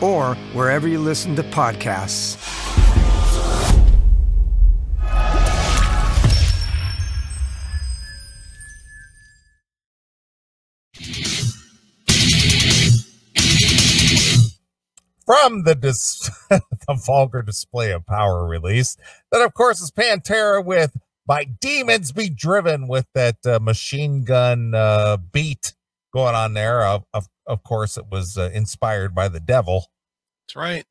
or wherever you listen to podcasts. From the dis- the vulgar display of power release, that of course is Pantera with "By Demons Be Driven" with that uh, machine gun uh, beat going on there. Of of, of course, it was uh, inspired by the devil. That's right.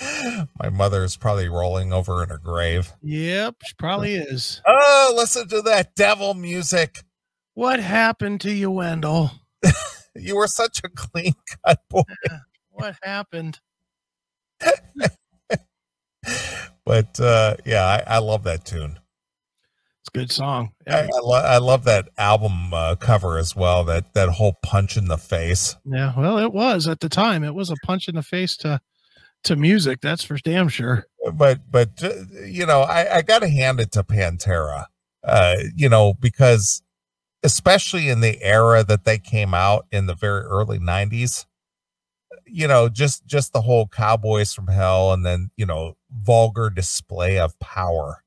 My mother is probably rolling over in her grave. Yep, she probably is. Oh, listen to that devil music. What happened to you, Wendell? You were such a clean cut boy. What happened? But uh, yeah, I, I love that tune. Good song. I, I, lo- I love that album uh, cover as well. That that whole punch in the face. Yeah, well, it was at the time. It was a punch in the face to to music. That's for damn sure. But but uh, you know, I, I got to hand it to Pantera. Uh, you know, because especially in the era that they came out in the very early '90s, you know, just just the whole Cowboys from Hell, and then you know, vulgar display of power.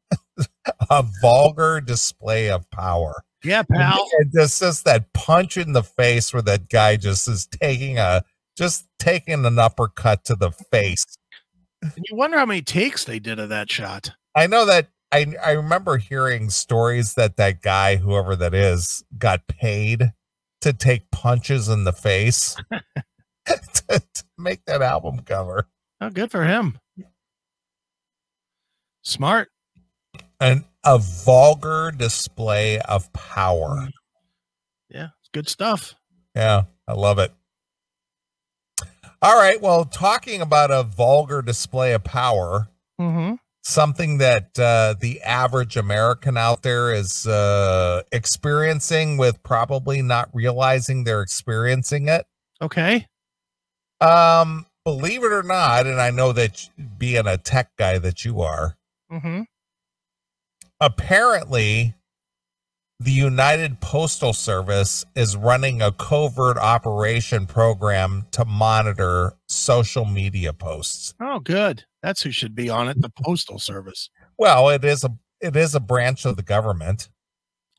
a vulgar display of power. Yeah, pal. And just just that punch in the face where that guy just is taking a just taking an uppercut to the face. And you wonder how many takes they did of that shot. I know that I I remember hearing stories that that guy, whoever that is, got paid to take punches in the face to, to make that album cover. Oh, good for him. Smart. And a vulgar display of power. Yeah, it's good stuff. Yeah, I love it. All right. Well, talking about a vulgar display of power, Mm-hmm. something that uh, the average American out there is uh, experiencing with probably not realizing they're experiencing it. Okay. Um, believe it or not, and I know that being a tech guy that you are, Mm-hmm. Apparently the United Postal Service is running a covert operation program to monitor social media posts. Oh, good. That's who should be on it. The Postal Service. Well, it is a it is a branch of the government.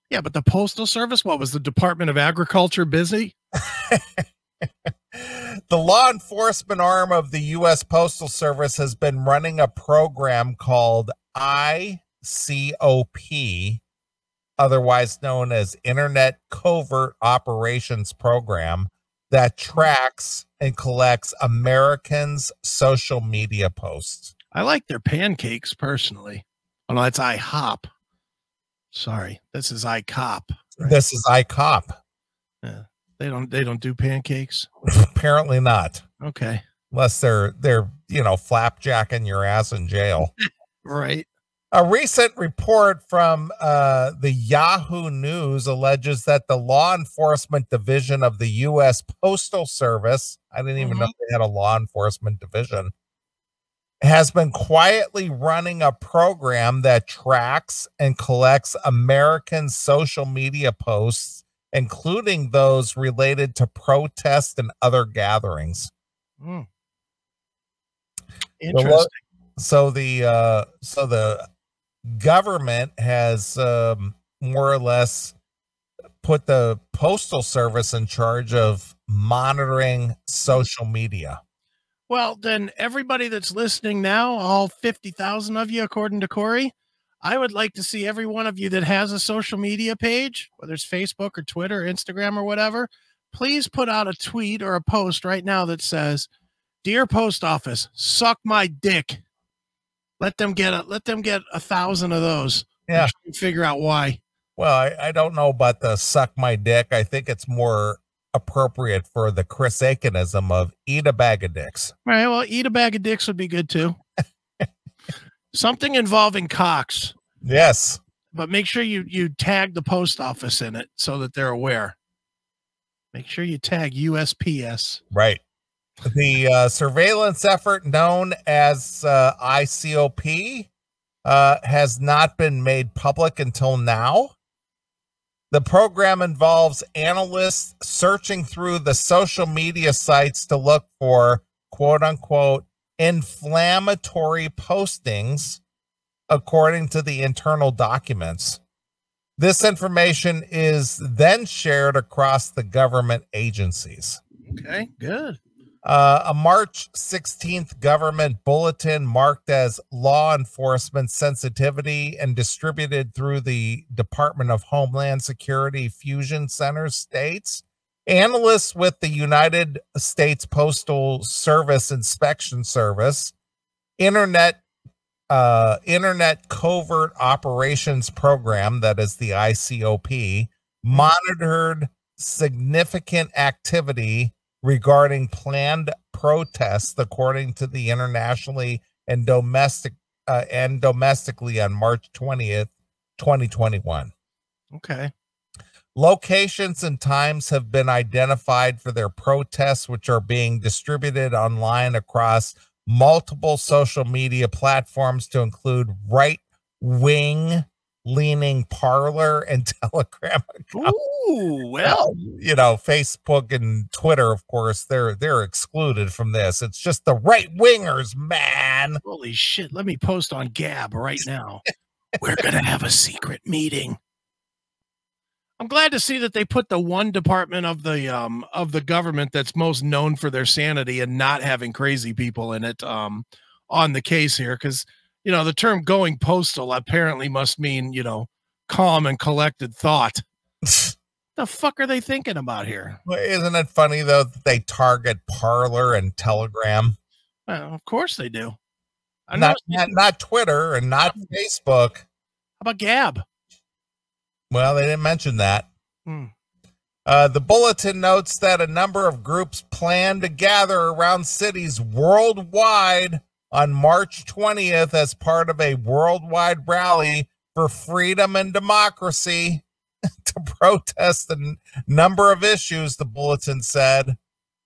Yeah, but the Postal Service, what was the Department of Agriculture busy? the law enforcement arm of the US Postal Service has been running a program called ICOP, otherwise known as Internet Covert Operations Program, that tracks and collects Americans' social media posts. I like their pancakes personally. Oh no, that's IHOP. Sorry, this is ICOP. right? This is ICOP. Yeah. They don't they don't do pancakes. Apparently not, Okay. unless they're they're you know flapjacking your ass in jail. Right. A recent report from uh, the Yahoo News alleges that the law enforcement division of the U.S. Postal Service, I didn't even know they had a law enforcement division, has been quietly running a program that tracks and collects American social media posts, including those related to protests and other gatherings. Mm. The lo- Interesting. so the uh so the government has um more or less put the postal service in charge of monitoring social media Well, then everybody that's listening now, all 50,000 of you, according to Corey, I would like to see every one of you that has a social media page, whether it's Facebook or Twitter, or Instagram or whatever, please put out a tweet or a post right now that says, "Dear Post Office, suck my dick." Let them get a let them get a thousand of those. Yeah. Figure out why. Well, I, I don't know about the suck my dick. I think it's more appropriate for the Chris Akinism of eat a bag of dicks. All right. Well, eat a bag of dicks would be good too. Something involving cocks, Yes. but make sure you you tag the post office in it so that they're aware. Make sure you tag USPS. Right. The uh, surveillance effort known as uh, ICOP uh, has not been made public until now. The program involves analysts searching through the social media sites to look for quote unquote inflammatory postings, according to the internal documents. This information is then shared across the government agencies. Okay, good. Uh, a March 16th government bulletin marked as law enforcement sensitivity and distributed through the Department of Homeland Security Fusion Center states. Analysts with the United States Postal Service Inspection Service, Internet uh, Internet Covert Operations Program, that is the ICOP, monitored significant activity regarding planned protests, according to the internationally and domestic uh, and domestically on March 20th, 2021. Okay. Locations and times have been identified for their protests, which are being distributed online across multiple social media platforms to include right wing leaning parler and telegram accounts. Ooh, well, you know facebook and twitter of course they're they're excluded from this it's just the right wingers man holy shit. Let me post on Gab right now. We're going to have a secret meeting. I'm glad to see that they put the one department of the um of the government that's most known for their sanity and not having crazy people in it um on the case here cuz you know the term going postal apparently must mean, you know, calm and collected thought. the fuck are they thinking about here? Well, isn't it funny though that they target parler and telegram Well, of course they do. I not, not not twitter and not facebook How about Gab? well they didn't mention that Hmm. Uh, the bulletin notes that a number of groups plan to gather around cities worldwide on March 20th as part of a worldwide rally for freedom and democracy to protest a number of issues, the bulletin said.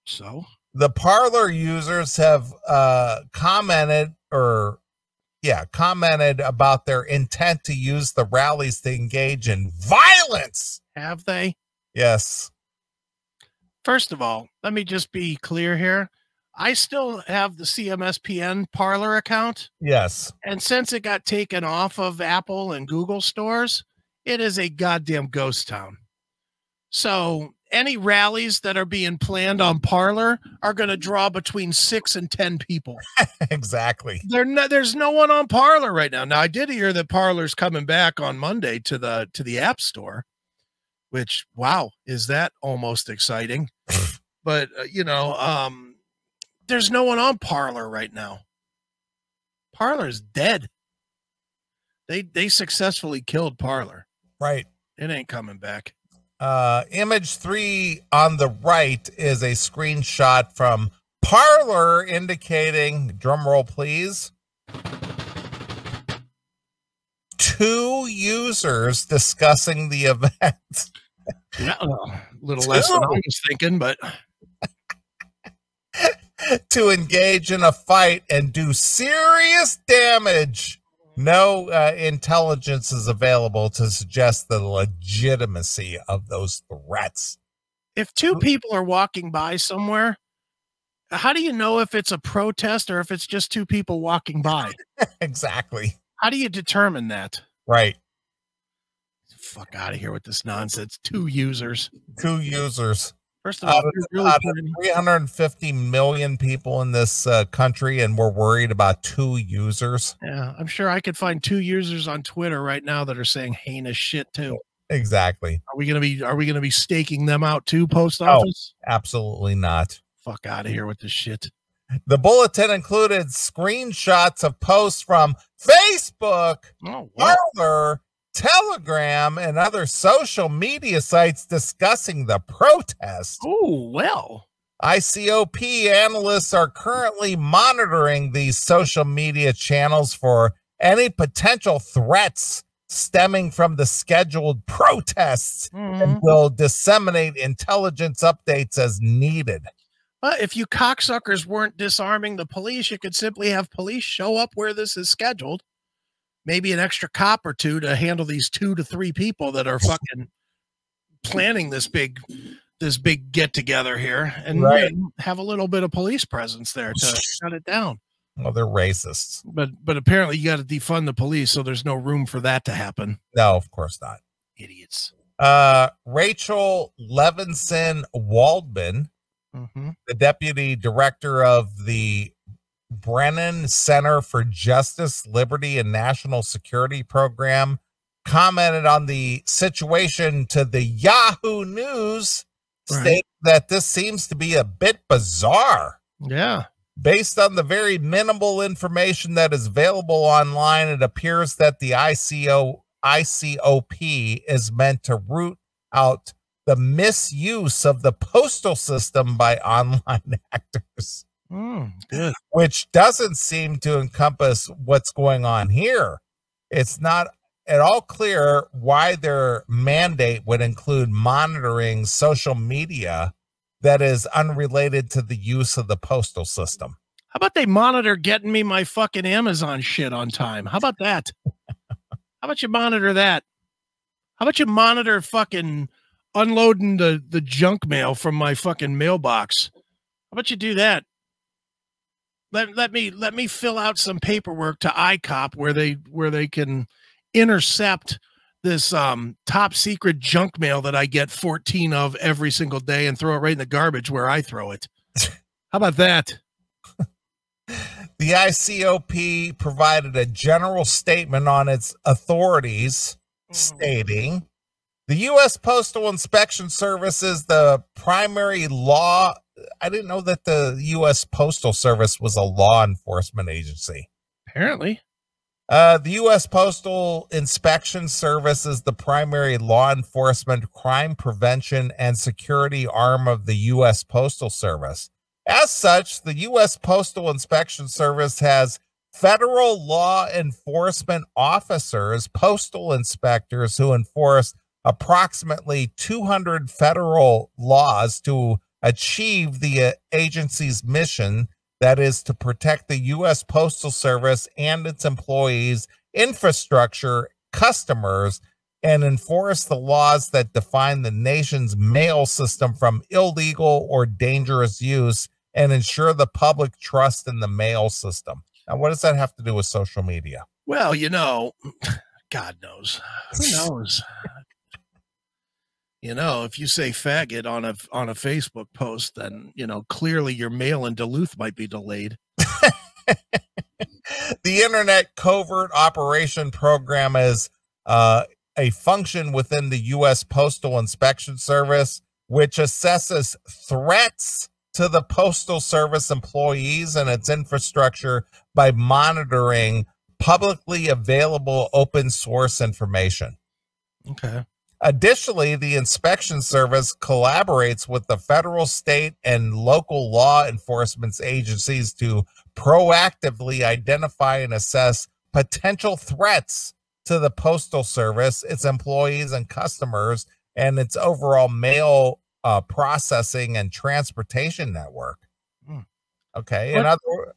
So, The parler users have uh, commented or yeah, commented about their intent to use the rallies to engage in violence. have they? Yes. First of all, let me just be clear here. I still have the CMSPN parler account, Yes. and since it got taken off of Apple and Google stores, it is a goddamn ghost town. So, any rallies that are being planned on Parler are going to draw between six and 10 people. exactly. There no, there's no one on Parler right now. Now, I did hear that Parler's coming back on Monday to the to the App Store, which wow, is that almost exciting? but uh, you know, um, there's no one on Parler right now. Parler's dead. They they successfully killed Parler. Right. It ain't coming back. Uh, image three on the right is a screenshot from Parler indicating, drum roll please, two users discussing the event. Yeah, a little less than I was thinking, but to engage in a fight and do serious damage. No uh, intelligence is available to suggest the legitimacy of those threats. if two people are walking by somewhere, how do you know if it's a protest or if it's just two people walking by? exactly. How do you determine that? Right. Fuck out of here with this nonsense. Two users. Two users. First of all, of, really planning- 350 million people in this uh, country, and we're worried about two users. yeah, I'm sure I could find two users on Twitter right now that are saying heinous shit too. Exactly. Are we gonna be are we gonna be staking them out too, post No. office? Absolutely not. Fuck out of here with this shit. The bulletin included screenshots of posts from Facebook, Oh Parler, Telegram, and other social media sites discussing the protest. Oh well. ICOP analysts are currently monitoring these social media channels for any potential threats stemming from the scheduled protests Mhm. and will disseminate intelligence updates as needed. But if you cocksuckers weren't disarming the police, you could simply have police show up where this is scheduled. Maybe an extra cop or two to handle these two to three people that are fucking planning this big this big get together here and Right. have a little bit of police presence there to shut it down. Well, they're racists. But but apparently you got to defund the police, so there's no room for that to happen. No, of course not. Idiots. Uh, Rachel Levinson Waldman, hmm the deputy director of the Brennan Center for Justice, Liberty, and National Security program, commented on the situation to the Yahoo News, Right. stating that this seems to be a bit bizarre. Yeah. Based on the very minimal information that is available online, it appears that the ICO ICOP is meant to root out the misuse of the postal system by online actors, Mm, good. which doesn't seem to encompass what's going on here. It's not at all clear why their mandate would include monitoring social media that is unrelated to the use of the postal system. How about they monitor getting me my fucking Amazon shit on time? How about that? How about you monitor that? How about you monitor fucking unloading the the junk mail from my fucking mailbox? How about you do that? Let let me let me fill out some paperwork to ICOP where they where they can intercept this um top secret junk mail that I get 14 of every single day and throw it right in the garbage where I throw it. How about that? The ICOP provided a general statement on its authorities stating the U.S. Postal Inspection Service is the primary law. I didn't know that the U.S. Postal Service was a law enforcement agency. Apparently. Uh, the U.S. Postal Inspection Service is the primary law enforcement, crime prevention, and security arm of the U.S. Postal Service. As such, the U.S. Postal Inspection Service has federal law enforcement officers, postal inspectors who enforce approximately 200 federal laws to achieve the uh, agency's mission that is to protect the U.S. Postal Service and its employees, infrastructure, customers, and enforce the laws that define the nation's mail system from illegal or dangerous use and ensure the public trust in the mail system. Now, what does that have to do with social media? Well, you know, God knows. Who knows? You know, if you say faggot on a on a Facebook post, then you know clearly your mail in Duluth might be delayed. the Internet Covert Operation Program is uh, a function within the U.S. Postal Inspection Service, which assesses threats to the Postal Service employees and its infrastructure by monitoring publicly available open source information. Okay. Additionally, the inspection service collaborates with the federal, state, and local law enforcement agencies to proactively identify and assess potential threats to the postal service, its employees and customers, and its overall mail uh, processing and transportation network. Hmm. Okay. In What- other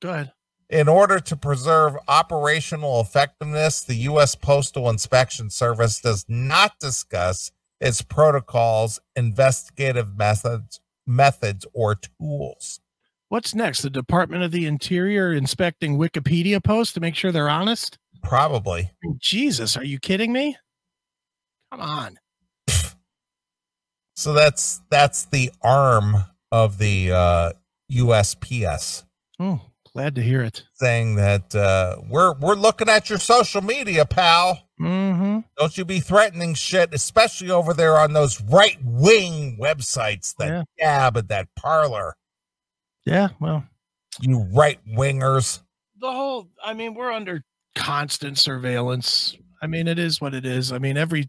Go ahead. In order to preserve operational effectiveness, the U.S. Postal Inspection Service does not discuss its protocols, investigative methods, methods, or tools. What's next? The Department of the Interior inspecting Wikipedia posts to make sure they're honest? Probably. Jesus, are you kidding me? Come on. So that's that's the arm of the uh, USPS Oh, glad to hear it. saying that uh, we're we're looking at your social media, pal. Mm-hmm. Don't you be threatening shit, especially over there on those right wing websites that Yeah. Gab and that Parler. Yeah, well, You right wingers. the whole i mean we're under constant surveillance i mean it is what it is i mean every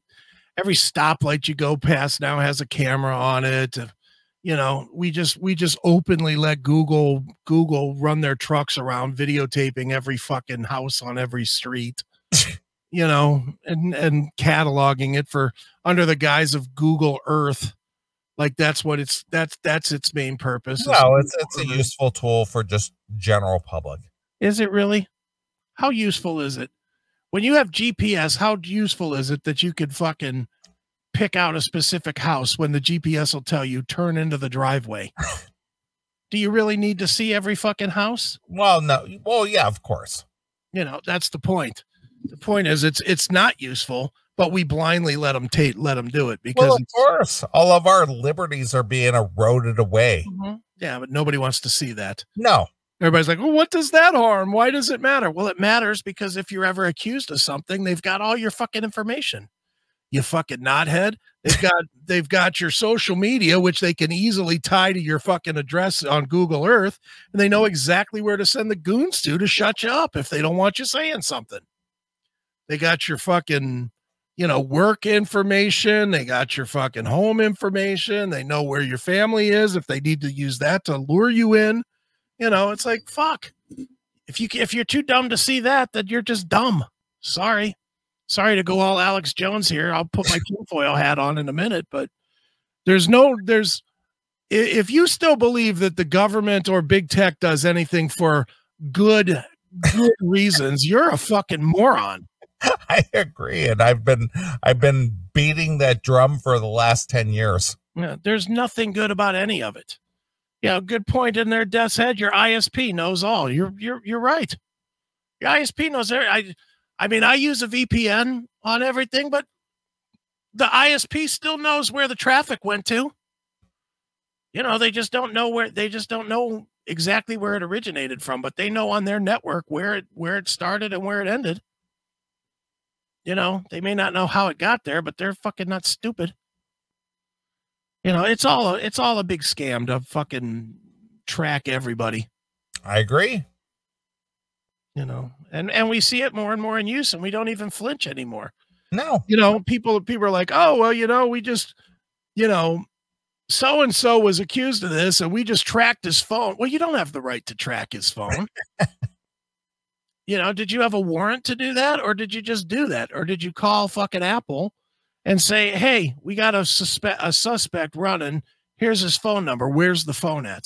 every stoplight you go past now has a camera on it you know we just we just openly let google google run their trucks around videotaping every fucking house on every street you know and and cataloging it for under the guise of google earth like that's what it's that's that's its main purpose No, it's it's a useful tool for just general public. Is it really? How useful is it? When you have GPS, how useful is it that you could fucking pick out a specific house when the GPS will tell you turn into the driveway? Do you really need to see every fucking house? Well, no, well, yeah, of course. You know, that's the point. The point is it's it's not useful, but we blindly let them take let them do it because Well, of course, all of our liberties are being eroded away. Mhm. yeah, but nobody wants to see that. No, Everybody's like, well, what does that harm? Why does it matter? Well, it matters because if you're ever accused of something, they've got all your fucking information. You fucking knothead. They've got they've got your social media, which they can easily tie to your fucking address on Google Earth, and they know exactly where to send the goons to to shut you up if they don't want you saying something. They got your fucking, you know, work information. They got your fucking home information. They know where your family is if they need to use that to lure you in. You know, it's like fuck. If you if you're too dumb to see that, then you're just dumb. Sorry, sorry to go all Alex Jones here. I'll put my tinfoil hat on in a minute, but there's no there's if you still believe that the government or big tech does anything for good good reasons, you're a fucking moron. I agree, and I've been I've been beating that drum for the last ten years. Yeah, there's nothing good about any of it. Yeah, good point in their death's head. Your ISP knows all. You're you're you're right. Your ISP knows every, I I mean, I use a VPN on everything, but the ISP still knows where the traffic went to. You know, they just don't know where they just don't know exactly where it originated from, but they know on their network where it where it started and where it ended. You know, they may not know how it got there, but they're fucking not stupid. You know, it's all a, it's all a big scam to fucking track everybody. I agree. You know, and and we see it more and more in use, and we don't even flinch anymore. No, You know, people people are like, oh well, you know, we just, you know, so and so was accused of this, and we just tracked his phone. Well, you don't have the right to track his phone. you know, did you have a warrant to do that, or did you just do that, or did you call fucking Apple and say, hey, we got a suspect a suspect running. Here's his phone number. Where's the phone at?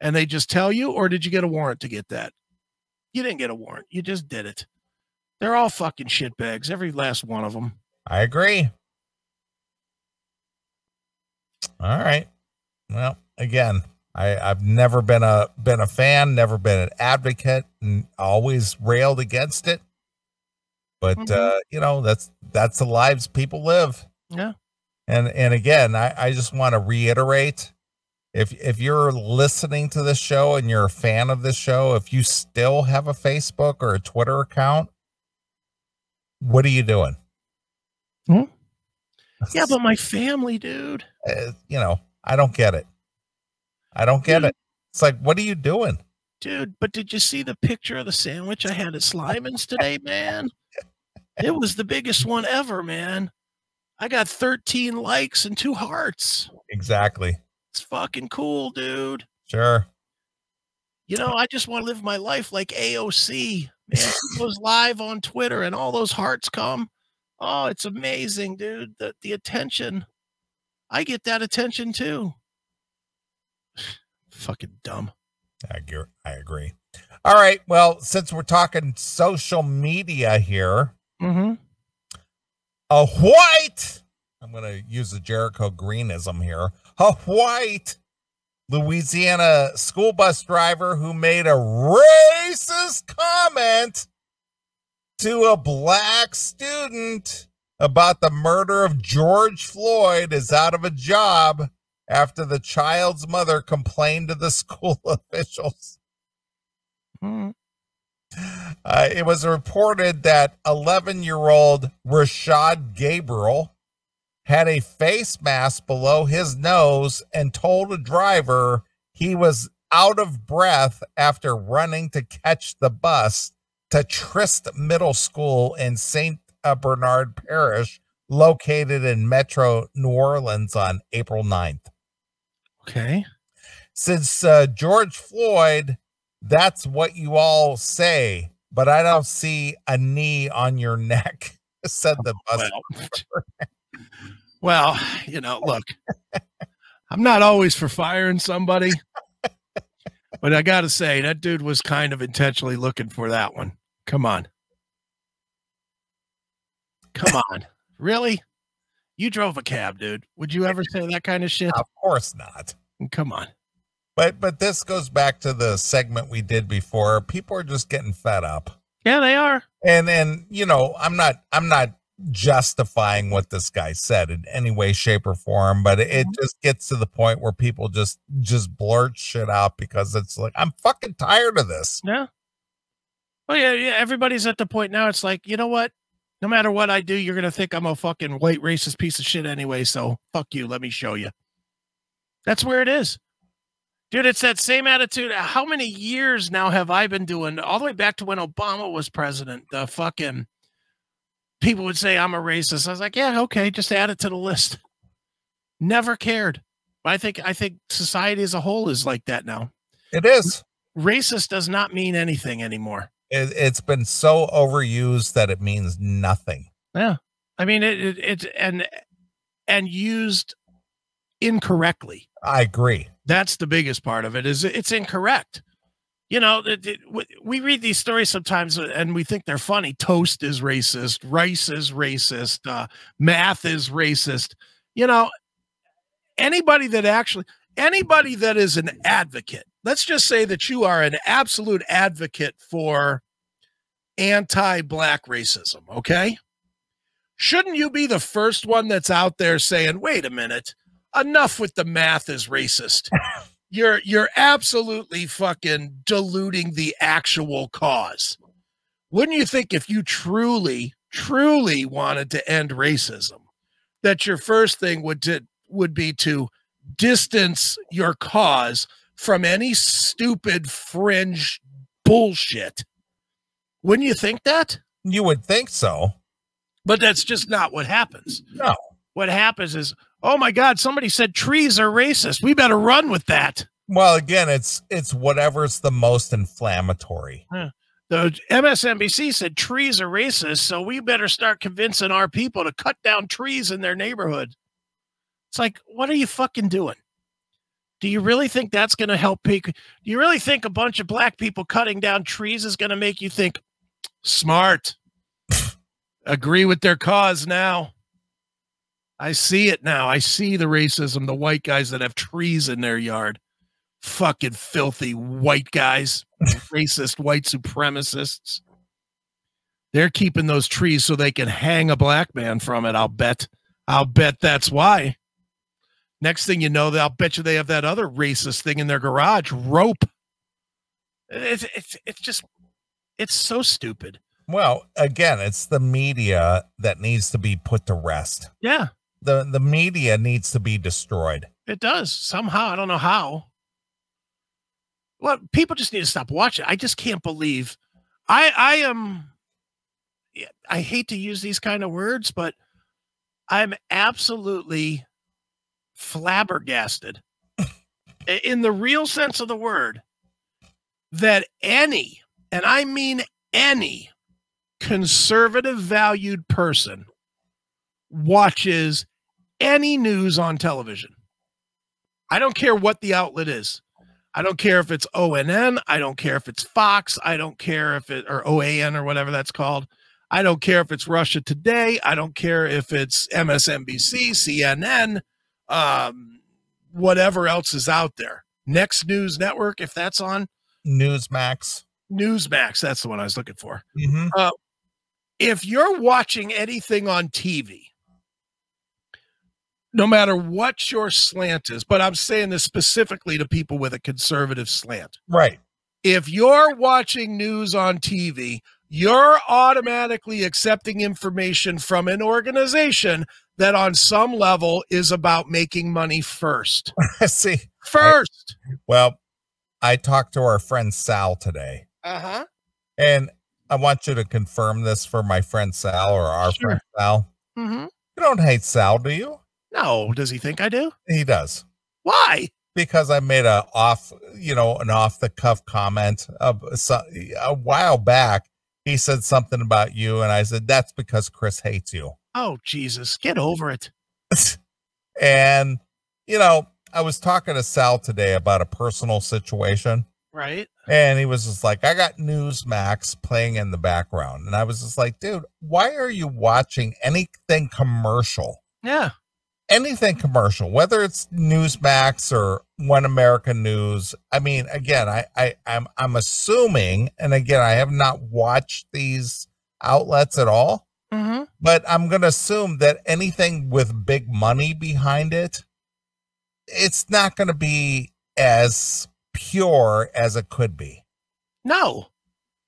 And they just tell you, or did you get a warrant to get that? You didn't get a warrant. You just did it. They're all fucking shitbags, every last one of them. I agree. All right. Well, again, I, I've never been a been a fan, never been an advocate, and always railed against it. But Mhm. uh, you know, that's that's the lives people live. Yeah. And and again, I, I just want to reiterate if if you're listening to this show and you're a fan of this show, if you still have a Facebook or a Twitter account, what are you doing? Yeah, but my family, dude. uh, you know, I don't get it. I don't get Dude. it. It's like, what are you doing? Dude, but did you see the picture of the sandwich I had at Slyman's today, man? It was the biggest one ever, man. I got 13 likes and two hearts. Exactly. It's fucking cool, dude. Sure. You know, I just want to live my life like AOC. Man, he goes live on Twitter and all those hearts come. Oh, it's amazing, dude. The the attention. I get that attention too. Fucking dumb. I agree. I agree. All right. Well, since we're talking social media here, Mm-hmm. a white, I'm going to use the Jericho Greenism here, a white Louisiana school bus driver who made a racist comment to a black student about the murder of George Floyd is out of a job after the child's mother complained to the school officials. Hmm. Uh, it was reported that 11 year old Rashad Gabriel had a face mask below his nose and told a driver he was out of breath after running to catch the bus to Trist Middle School in St. Bernard Parish, located in Metro New Orleans on April 9th. Okay. Since uh, George Floyd, that's what you all say, but I don't see a knee on your neck, said the bus. Well, well, you know, look, I'm not always for firing somebody, but I got to say, that dude was kind of intentionally looking for that one. Come on. Come on. Really? You drove a cab, dude. Would you ever say that kind of shit? Of course not. Come on. But but this goes back to the segment we did before. People are just getting fed up. Yeah, they are. And and you know, I'm not I'm not justifying what this guy said in any way shape or form, but it, Mhm. just gets to the point where people just just blurt shit out because it's like I'm fucking tired of this. Yeah. Well, yeah, yeah. Everybody's at the point now. It's like, you know what? No matter what I do, you're gonna think I'm a fucking white racist piece of shit anyway. So fuck you. Let me show you. That's where it is, dude. It's that same attitude. How many years now have I been doing? All the way back to when Obama was president. The fucking people would say I'm a racist. I was like, yeah, okay, just add it to the list. Never cared. I think I think society as a whole is like that now. It is. Racist does not mean anything anymore. It, it's been so overused that it means nothing. Yeah. I mean it it, it and and used incorrectly. I agree. That's the biggest part of it is it's incorrect. You know, we read these stories sometimes uh, and we think they're funny. Toast is racist, rice is racist, uh, math is racist. You know, anybody that actually anybody that is an advocate, let's just say that you are an absolute advocate for anti-black racism, okay? Shouldn't you be the first one that's out there saying, "Wait a minute, enough with the math is racist." you're you're absolutely fucking diluting the actual cause. Wouldn't you think if you truly truly wanted to end racism that your first thing would to, would be to distance your cause from any stupid fringe bullshit? Wouldn't you think that? You would think so. But that's just not what happens. No. What happens is, oh my God, somebody said trees are racist. We better run with that. Well, again, it's it's whatever's the most inflammatory. The MSNBC said trees are racist, so we better start convincing our people to cut down trees in their neighborhood. It's like, what are you fucking doing? Do you really think that's going to help people? Do you really think a bunch of black people cutting down trees is going to make you think smart? Agree with their cause now. I see it now. I see the racism, the white guys that have trees in their yard. Fucking filthy white guys, racist white supremacists. They're keeping those trees so they can hang a black man from it. I'll bet. I'll bet that's why. Next thing you know, I'll bet you they have that other racist thing in their garage rope. It's, it's, it's just, it's so stupid. Well, again, it's the media that needs to be put to rest. Yeah, The the media needs to be destroyed. it does somehow. I don't know how. Well, people just need to stop watching. I just can't believe. I I am. I hate to use these kind of words, but I'm absolutely flabbergasted, in the real sense of the word, that any, and I mean any, conservative valued person watches any news on television. I don't care what the outlet is. I don't care if it's ONN. I don't care if it's Fox. I don't care if it or OAN or whatever that's called. I don't care if it's Russia Today. I don't care if it's MSNBC, CNN, um, whatever else is out there. Next News Network, if that's on Newsmax. Newsmax, that's the one I was looking for. Mm-hmm. if you're watching anything on TV, no matter what your slant is, but I'm saying this specifically to people with a conservative slant. Right. If you're watching news on TV, you're automatically accepting information from an organization that on some level is about making money first. See, First. I, well, I talked to our friend Sal today. Uh-huh. And I want you to confirm this for my friend Sal or our Sure. friend Sal. Mm-hmm. You don't hate Sal, do you? No, does he think I do? He does. Why? Because I made a off, you know, an off the cuff comment so, a while back. He said something about you, and I said that's because Chris hates you. Oh, Jesus. Get over it. and you know, I was talking to Sal today about a personal situation, Right? and he was just like, "I got Newsmax playing in the background," and I was just like, "Dude, why are you watching anything commercial?" Yeah. Anything commercial, whether it's Newsmax or One American News. I mean, again, I, I I'm I'm assuming, and again, I have not watched these outlets at all, Mm-hmm. but I'm gonna assume that anything with big money behind it, it's not gonna be as pure as it could be No.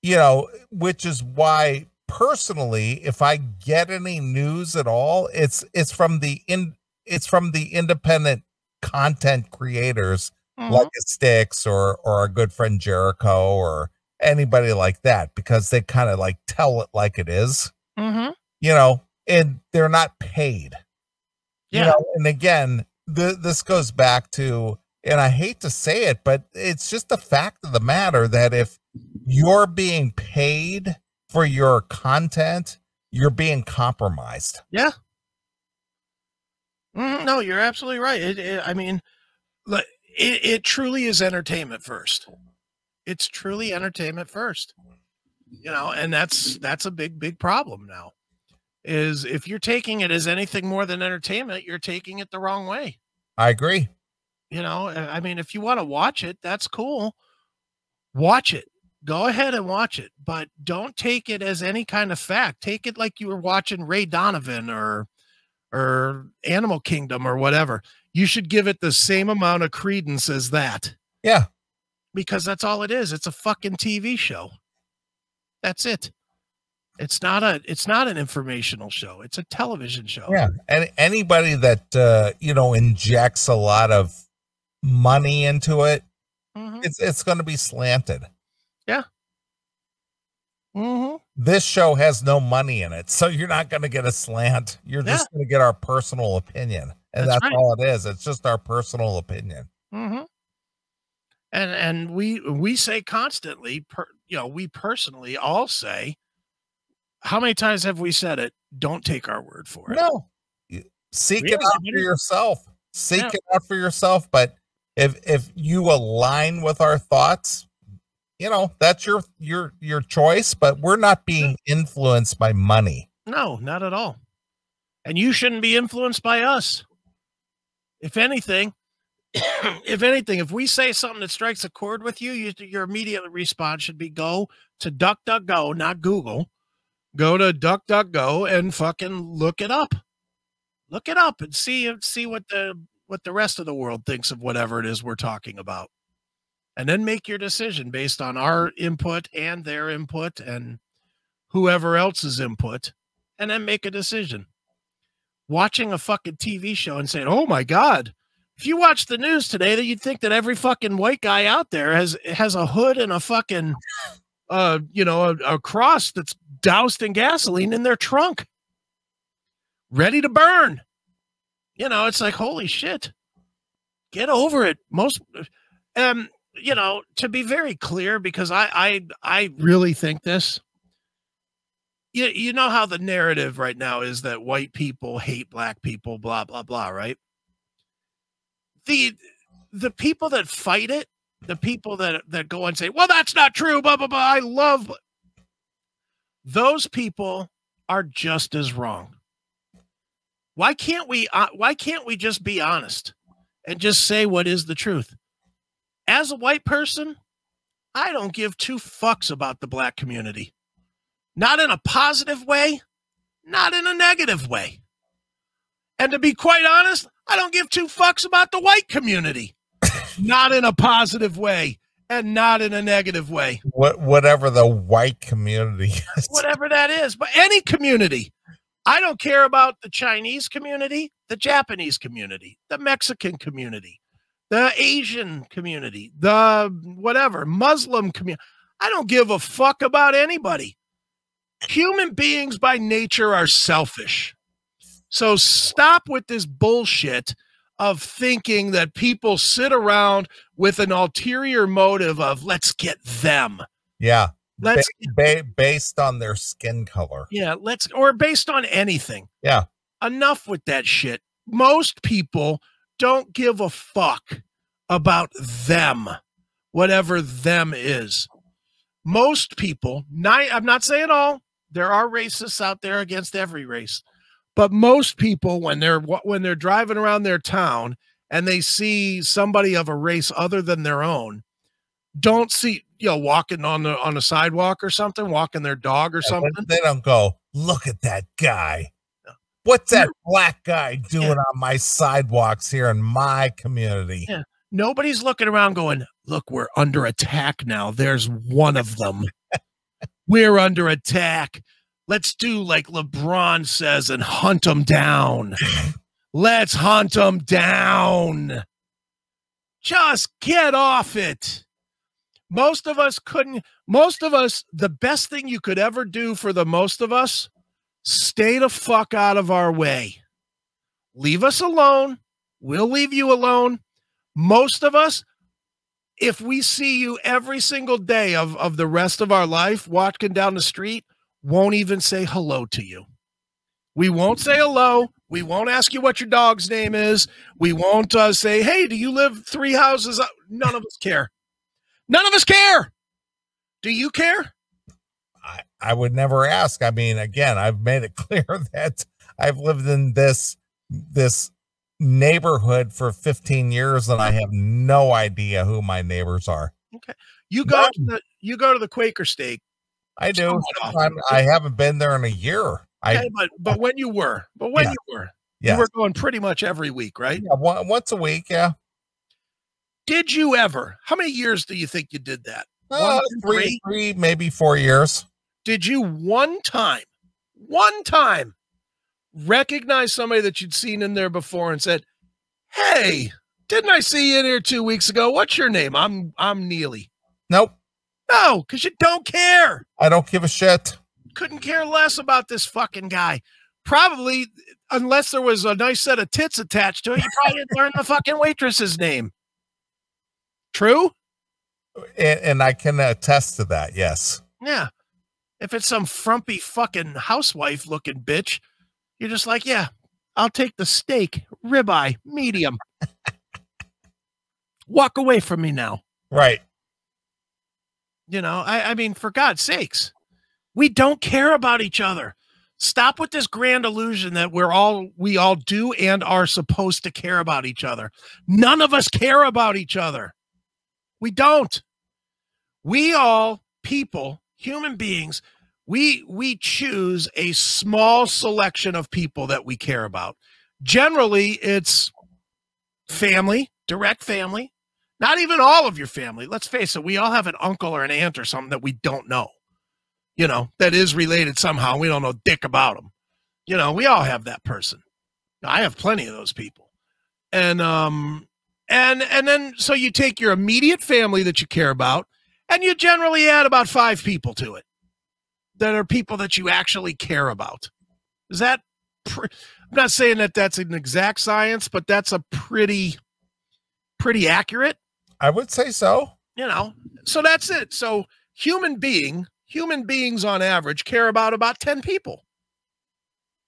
you know, which is why personally, if I get any news at all, it's it's from the in it's from the independent content creators Mhm. like a Styx or or our good friend Jericho or anybody like that because they kind of like tell it like it is, Mhm. you know, and they're not paid. Yeah. You know, and again, th- this goes back to, and I hate to say it, but it's just the fact of the matter that if you're being paid for your content, you're being compromised. Yeah. Mhm. No, you're absolutely right. It, it, I mean, like, it, it truly is entertainment first. It's truly entertainment first. You know, and that's that's a big, big problem now. Is if you're taking it as anything more than entertainment, you're taking it the wrong way. I agree. You know, I mean, if you want to watch it, that's cool. Watch it. Go ahead and watch it, but don't take it as any kind of fact. Take it like you were watching Ray Donovan or or Animal Kingdom or whatever. You should give it the same amount of credence as that Yeah. because that's all it is. It's a fucking TV show. That's it. It's not a it's not an informational show. It's a television show. Yeah. And anybody that, uh, you know, injects a lot of money into it, Mhm. it's, it's going to be slanted. Mhm. This show has no money in it, so you're not going to get a slant. You're just going to get our personal opinion, and That's that's, right. all it is. It's just our personal opinion. hmm And and we we say constantly, per, you know, we personally all say, how many times have we said it? Don't take our word for it. No, You- seek Really, it out for yourself. Seek Yeah. it out for yourself. But if if you align with our thoughts, you know that's your your your choice. But we're not being influenced by money. No, not at all. And you shouldn't be influenced by us. If anything, if anything, if we say something that strikes a chord with you, you your immediate response should be go to DuckDuckGo, not Google. Go to DuckDuckGo and fucking look it up. Look it up and see see what the what the rest of the world thinks of whatever it is we're talking about. And then make your decision based on our input and their input and whoever else's input and then make a decision. Watching a fucking TV show and saying, "Oh my god." If you watch the news today, that you'd think that every fucking white guy out there has has a hood and a fucking uh, you know, a, a cross that's doused in gasoline in their trunk. Ready to burn. You know, it's like holy shit. Get over it. Most um you know, to be very clear because I I I really think this. You, you know how the narrative right now is that white people hate black people blah blah blah right? The the people that fight it the people that that go and say well that's not true blah blah blah i love those people are just as wrong. Why can't we uh, why can't we just be honest and just say what is the truth as a white person i don't give two fucks about the black community not in a positive way, not in a negative way. And to be quite honest, I don't give two fucks about the white community, not in a positive way and not in a negative way. What whatever the white community is. Whatever that is, but any community. I don't care about the Chinese community, the Japanese community, the Mexican community, the Asian community, the whatever, Muslim community. I don't give a fuck about anybody. Human beings by nature are selfish. So stop with this bullshit of thinking that people sit around with an ulterior motive of let's get them. Yeah. Let's ba- based on their skin color. yeah, let's or based on anything. Yeah. Enough with that shit. Most people don't give a fuck about them, whatever them is. Most people, ni- I'm not saying all, there are racists out there against every race. But most people when they're when they're driving around their town and they see somebody of a race other than their own, don't see you know walking on the on the sidewalk or something, walking their dog or Yeah, something. They don't go, look at that guy. What's that black guy doing on my sidewalks here in my community? Yeah. Nobody's looking around going, look, we're under attack now. There's one of them. we're under attack. Let's do like LeBron says and hunt them down. Let's hunt them down. Just get off it. Most of us couldn't, most of us, the best thing you could ever do for the most of us, stay the fuck out of our way. Leave us alone. We'll leave you alone. Most of us if we see you every single day of, of the rest of our life walking down the street won't even say hello to you. We won't say hello. We won't ask you what your dog's name is. We won't uh, say hey do you live three houses none of us care. None of us care. Do you care I, would never ask. I mean, again, I've made it clear that I've lived in this this neighborhood for 15 years and I have no idea who my neighbors are. Okay. You go to the you go to the quaker steak I do. I haven't been there in a year. I okay, but but when you were but when Yeah. you were yeah, you were going pretty much every week right yeah once a week. Yeah, Did you ever? How many years do you think you did that? uh, two, three, three, maybe four years. Did you one time, one time, recognize somebody that you'd seen in there before and said, "Hey, didn't I see you in here two weeks ago? What's your name? I'm I'm Neely." Nope, No, because you don't care. I don't give a shit. Couldn't care less about this fucking guy. Probably, unless there was a nice set of tits attached to it, you probably didn't learn the fucking waitress's name. True. And, and I can attest to that. Yes. Yeah. If it's some frumpy fucking housewife looking bitch, you're just like, yeah, I'll take the steak, ribeye, medium. Walk away from me now. Right. You know, I, I mean, for God's sakes, we don't care about each other. Stop with this grand illusion that we're all we all do and are supposed to care about each other. None of us care about each other. We don't. We all people, human beings, we we choose a small selection of people that we care about. Generally, it's family, direct family, not even all of your family. Let's face it, we all have an uncle or an aunt or something that we don't know, you know, that is related somehow. We don't know dick about them. You know, we all have that person. I have plenty of those people. And, um, and, and then so you take your immediate family that you care about and you generally add about five people to it that are people that you actually care about. Is that, pre- I'm not saying that that's an exact science, but that's a pretty, pretty accurate. I would say so. you know so that's it. So human being human beings on average care about about 10 people.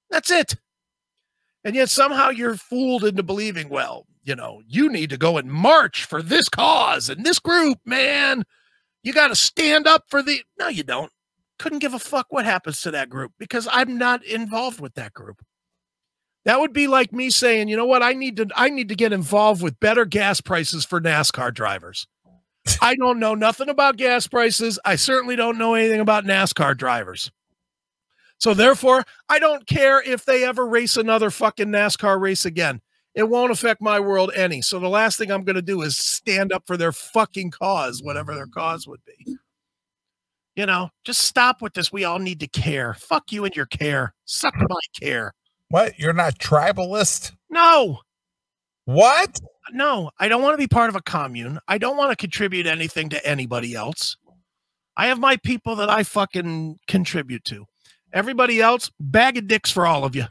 That's it. And yet somehow you're fooled into believing well you know you need to go and march for this cause and this group man you got to stand up for the no you don't couldn't give a fuck what happens to that group because i'm not involved with that group that would be like me saying you know what i need to i need to get involved with better gas prices for nascar drivers I don't know nothing about gas prices. I certainly don't know anything about NASCAR drivers. So therefore, I don't care if they ever race another fucking NASCAR race again. It won't affect my world any. So the last thing I'm going to do is stand up for their fucking cause, whatever their cause would be. You know, just stop with this. We all need to care. Fuck you and your care. Suck my care. What? You're not tribalist? No, What? no, I don't want to be part of a commune. I don't want to contribute anything to anybody else. I have my people that I fucking contribute to. Everybody else, bag of dicks for all of you.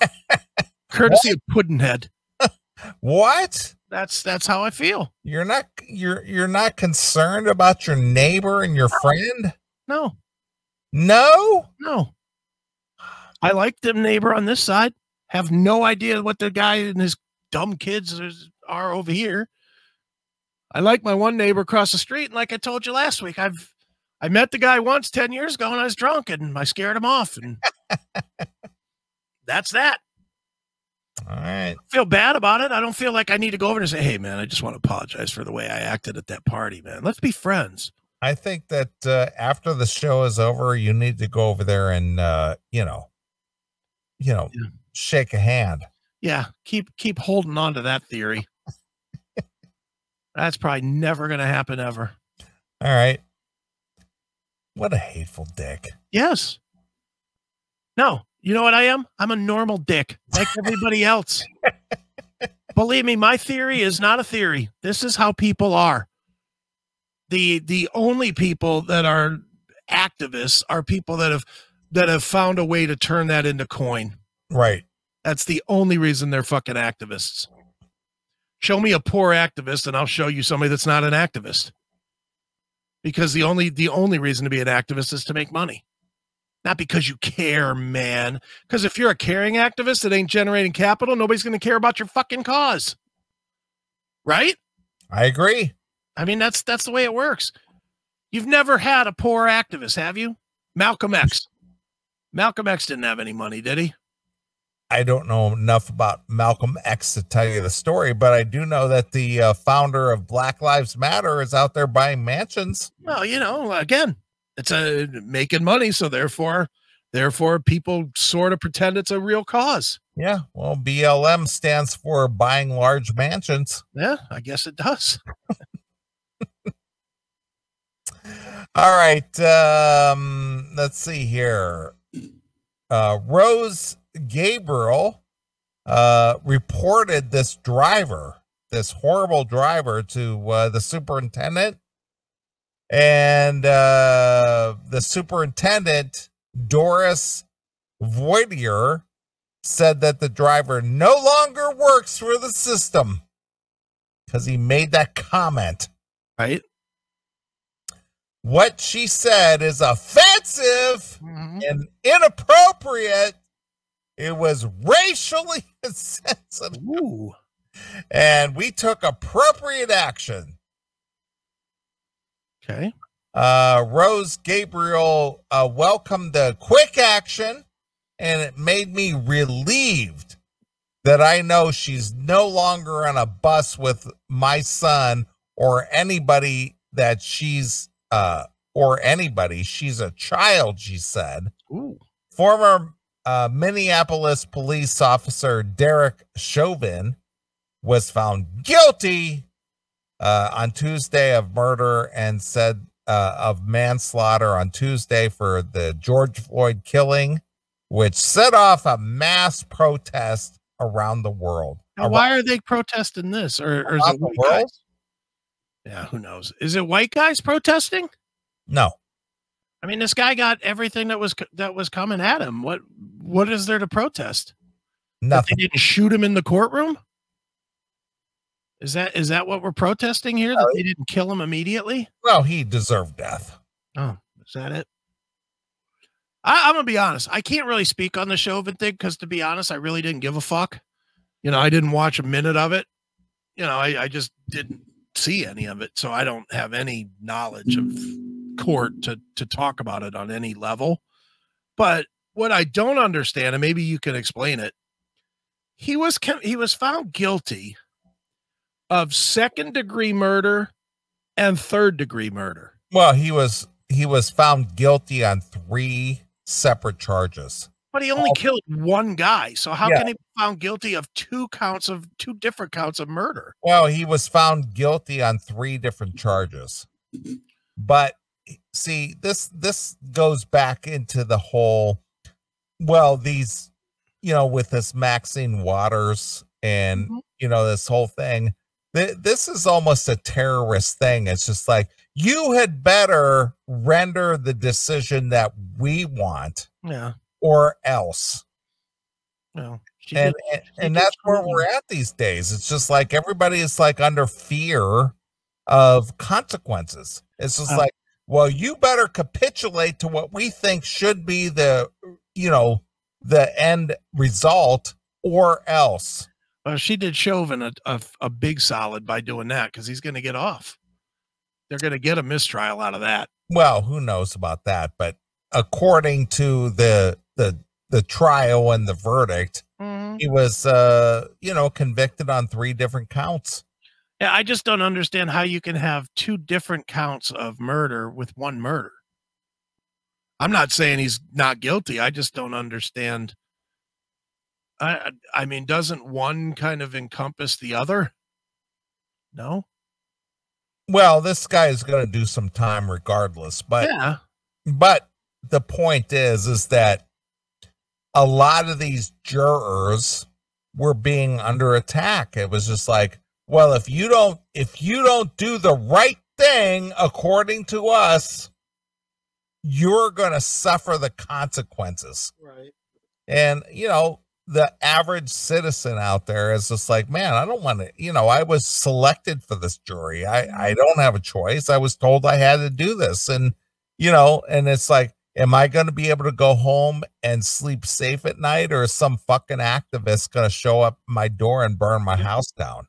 Courtesy of Puddinhead. What? That's that's how I feel. You're not you're you're not concerned about your neighbor and your friend? No, No? no. I like the neighbor on this side. Have no idea what the guy and his dumb kids are over here. I like my one neighbor across the street, and like I told you last week, I've I met the guy once ten years ago, and I was drunk, and I scared him off, and that's that. All right. feel bad about it. I don't feel like I need to go over and say, "Hey, man, I just want to apologize for the way I acted at that party, man. Let's be friends." I think that uh, after the show is over, you need to go over there and uh, you know, you know, Yeah. shake a hand. Yeah, keep keep holding on to that theory. That's probably never going to happen ever. All right. What a hateful dick. Yes. No, you know what I am? I'm a normal dick, like everybody else. Believe me, my theory is not a theory. This is how people are. The the only people that are activists are people that have that have found a way to turn that into coin. Right. That's the only reason they're fucking activists. Show me a poor activist and I'll show you somebody that's not an activist. Because the only the only reason to be an activist is to make money. Not because you care, man. Because if you're a caring activist that ain't generating capital, nobody's going to care about your fucking cause. Right? I agree. I mean, that's that's the way it works. You've never had a poor activist, have you? Malcolm X. Malcolm X didn't have any money, did he? I don't know enough about Malcolm X to tell you the story, but I do know that the uh, founder of Black Lives Matter is out there buying mansions. Well, you know, again, it's a making money, so therefore, therefore, people sort of pretend it's a real cause. Yeah. Well, BLM stands for buying large mansions. Yeah, I guess it does. All right. Um, let's see here. Uh, Rose Gabriel uh, reported this driver, this horrible driver, to uh, the superintendent. And uh, the superintendent, Doris Voidier, said that the driver no longer works for the system because he made that comment. Right? What she said is offensive Mhm. and inappropriate. It was racially insensitive, Ooh. and we took appropriate action. Okay. Uh, Rose Gabriel uh, welcomed the quick action, and it made me relieved that I know she's no longer on a bus with my son or anybody that she's uh, or anybody. She's a child, she said. Ooh. Former uh, Minneapolis police officer Derek Chauvin was found guilty uh, on Tuesday of murder and said uh, of manslaughter on Tuesday for the George Floyd killing, which set off a mass protest around the world. Now, why are they protesting this? Or, or is Around it white world? guys? Yeah, who knows? Is it white guys protesting? No, I mean, this guy got everything that was that was coming at him. What what is there to protest? That nothing. they didn't shoot him in the courtroom? Is that is that what we're protesting here? That they didn't kill him immediately? Well, he deserved death. Oh, is that it? I, I'm gonna be honest. I can't really speak on the Chauvin thing because, to be honest, I really didn't give a fuck. You know, I didn't watch a minute of it. You know, I, I just didn't see any of it, so I don't have any knowledge of court to to talk about it on any level. But what I don't understand, and maybe you can explain it, he was he was found guilty of second degree murder and third degree murder. Well, he was he was found guilty on three separate charges. But he only All- killed one guy. So how Yeah. can he be found guilty of two counts of two different counts of murder? Well, he was found guilty on three different charges. But see, this this goes back into the whole well, these you know, with this Maxine Waters and Mhm. you know, this whole thing. Th- this is almost a terrorist thing. It's just like you had better render the decision that we want Yeah. or else No. And did- and, and that's where we're at these days it's just like everybody is like under fear of consequences it's just Uh, like well you better capitulate to what we think should be the you know the end result or else Well, she did Chauvin a, a, a big solid by doing that because he's going to get off. They're going to get a mistrial out of that. well who knows about that but according to the the the trial and the verdict he was uh you know convicted on three different counts Yeah, I just don't understand how you can have two different counts of murder with one murder. I'm not saying he's not guilty. I just don't understand. I I mean, doesn't one kind of encompass the other? No. well this guy is going to do some time regardless but yeah. but the point is is that a lot of these jurors were being under attack it was just like well if you don't if you don't do the right thing according to us you're going to suffer the consequences Right. and you know the average citizen out there is just like man i don't want to you know i was selected for this jury. I i mm-hmm. don't have a choice. I was told i had to do this. And you know and it's like am i going to be able to go home and sleep safe at night or is some fucking activist going to show up my door and burn my mm-hmm. house down?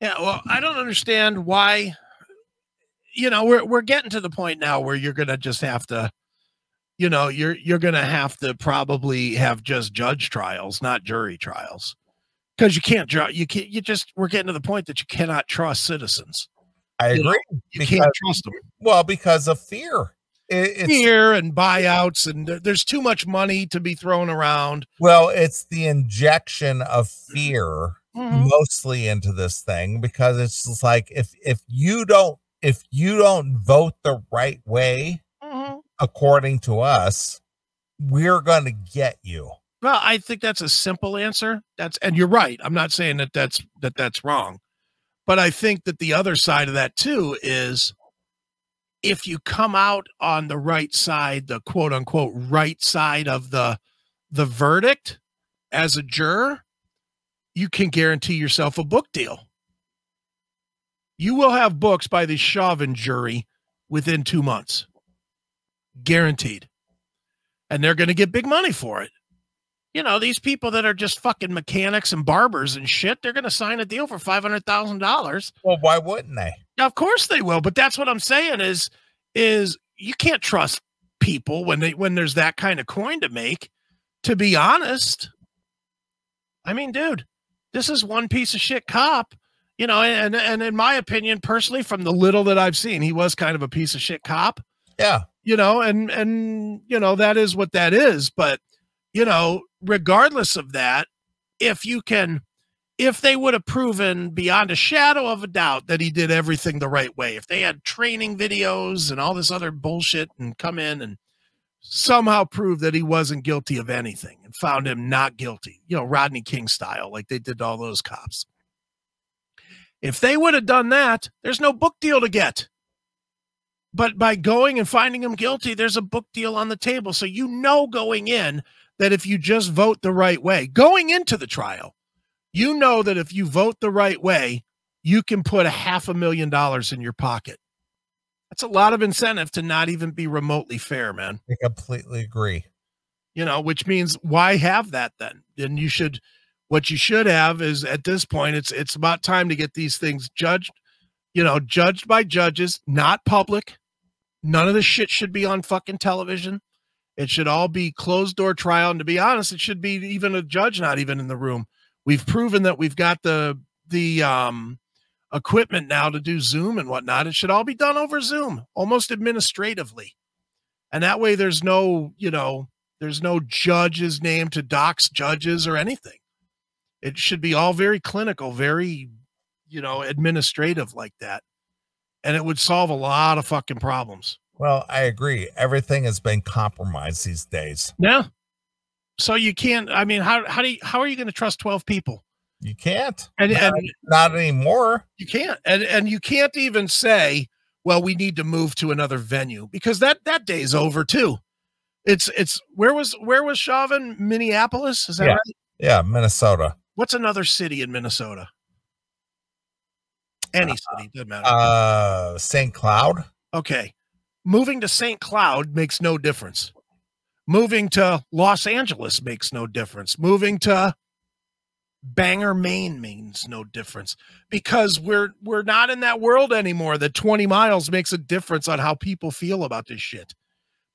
Yeah, well, I don't understand why. You know, we're we're getting to the point now where you're gonna just have to, you know, you're you're gonna have to probably have just judge trials, not jury trials, because you can't ju- you can't you just we're getting to the point that you cannot trust citizens. i You know, agree You Because- can't trust them. well because of fear it, Fear and buyouts, and there's too much money to be thrown around. well it's the injection of fear Mhm. mostly into this thing because it's just like if if you don't if you don't vote the right way. According to us we're going to get you Well, I think that's a simple answer. That's and you're right. I'm not saying that that's that that's wrong. But I think that the other side of that too is if you come out on the right side, the quote unquote right side of the the verdict as a juror, you can guarantee yourself a book deal. You will have books by the Chauvin jury within 2 months. Guaranteed. And they're going to get big money for it you know, these people that are just fucking mechanics and barbers and shit, they're going to sign a deal for $500,000. well why wouldn't they Now, of course they will, but that's what I'm saying is is you can't trust people when they when there's that kind of coin to make. To be honest, I mean, dude, this is one piece of shit cop, you know, and and in my opinion, personally, from the little that I've seen, he was kind of a piece of shit cop yeah you know and and you know that is what that is but you know regardless of that if you can if they would have proven beyond a shadow of a doubt that he did everything the right way if they had training videos and all this other bullshit and come in and somehow prove that he wasn't guilty of anything and found him not guilty you know rodney king style like they did to all those cops. If they would have done that there's no book deal to get but by going and finding him guilty, there's a book deal on the table. So you know going in that if you just vote the right way, going into the trial, you know that if you vote the right way, you can put a half a million dollars in your pocket. That's a lot of incentive to not even be remotely fair, man. i completely agree You know, which means why have that then? Then you should what you should have is at this point it's it's about time to get these things judged, you know, judged by judges, not public. None of this shit should be on fucking television. It should all be closed door trial. And to be honest, it should be even a judge not even in the room. We've proven that we've got the the um equipment now to do Zoom and whatnot. It should all be done over Zoom, almost administratively. And that way there's no, you know, There's no judge's name to dox judges or anything. It should be all very clinical, very, you know, administrative like that. And it would solve a lot of fucking problems. Well, I agree. Everything has been compromised these days. Yeah. So you can't, I mean, how, how do you, how are you going to trust 12 people? You can't. And, not, and not anymore. you can't. And, and you can't even say, well, we need to move to another venue because that, that day's over too. It's, it's, where was, where was Chauvin? Minneapolis? Is that Yeah. right? Yeah, Minnesota. What's another city in Minnesota? Any city, doesn't matter. Uh St. Cloud. okay. Moving to St. Cloud makes no difference. Moving to Los Angeles makes no difference. Moving to Bangor, Maine means no difference because we're we're not in that world anymore that 20 miles makes a difference on how people feel about this shit.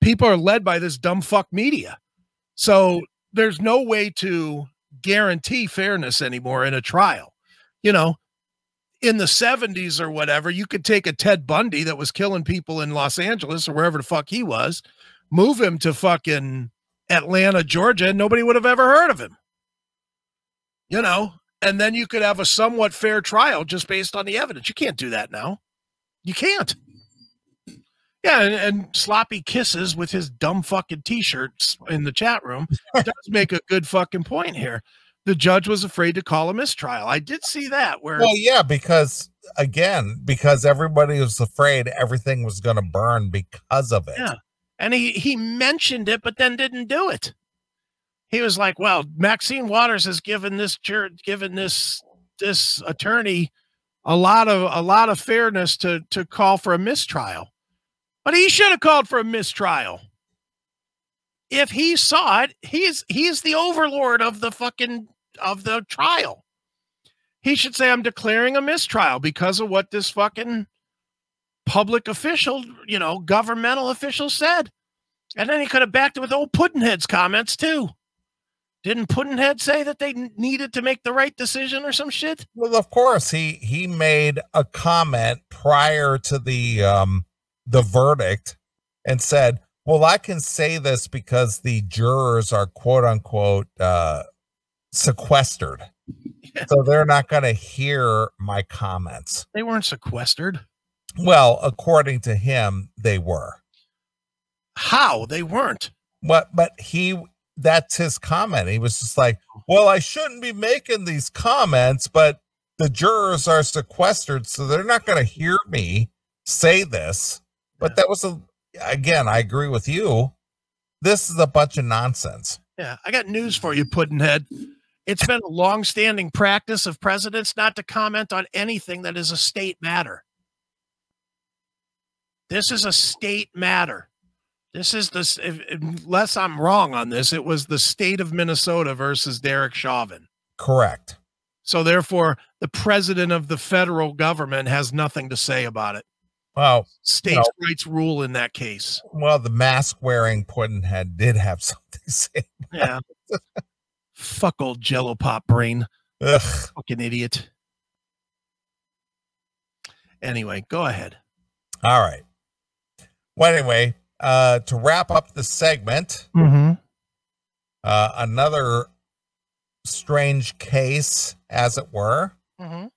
People are led by this dumb fuck media. So there's no way to guarantee fairness anymore in a trial. You know, in the 70s or whatever, you could take a Ted Bundy that was killing people in Los Angeles or wherever the fuck he was, move him to fucking Atlanta, Georgia, and nobody would have ever heard of him. You know, and then you could have a somewhat fair trial just based on the evidence. You can't do that now. You can't. Yeah, and, and sloppy kisses with his dumb fucking t-shirts in the chat room does make a good fucking point here. The judge was afraid to call a mistrial. I did see that where Well, yeah, because again, because everybody was afraid everything was going to burn because of it. Yeah. and he he mentioned it but then didn't do it he was like well maxine waters has given this given this this attorney a lot of a lot of fairness to to call for a mistrial but he should have called for a mistrial if he saw it he's he's the overlord of the fucking of the trial he should say i'm declaring a mistrial because of what this fucking public official, you know, governmental official said. And then he could have backed it with old Puddinhead's comments too. Didn't Puddinhead say that they needed to make the right decision or some shit? Well, of course, he he made a comment prior to the um the verdict and said, "Well, I can say this because the jurors are quote unquote uh sequestered. So they're not going to hear my comments." They weren't sequestered. Well, according to him, they were. How? They weren't. What but he that's his comment. He was just like, "Well, I shouldn't be making these comments, but the jurors are sequestered, so they're not going to hear me say this." But Yeah. that was a again, I agree with you. This is a bunch of nonsense. Yeah, I got news for you, Puddinhead. It's been a long-standing practice of presidents not to comment on anything that is a state matter. This is a state matter. This is the s- if, unless I'm wrong on this, it was the state of Minnesota versus Derek Chauvin. Correct. So therefore, the president of the federal government has nothing to say about it. Well, States' rights rule in that case. well, the mask wearing Puddinhead did have something to say. Yeah. Fuck old Jello pop brain. Ugh. Fucking idiot. Anyway, go ahead. All right. Well, anyway, uh, to wrap up the segment, Mm-hmm. uh, another strange case, as it were. Mm-hmm.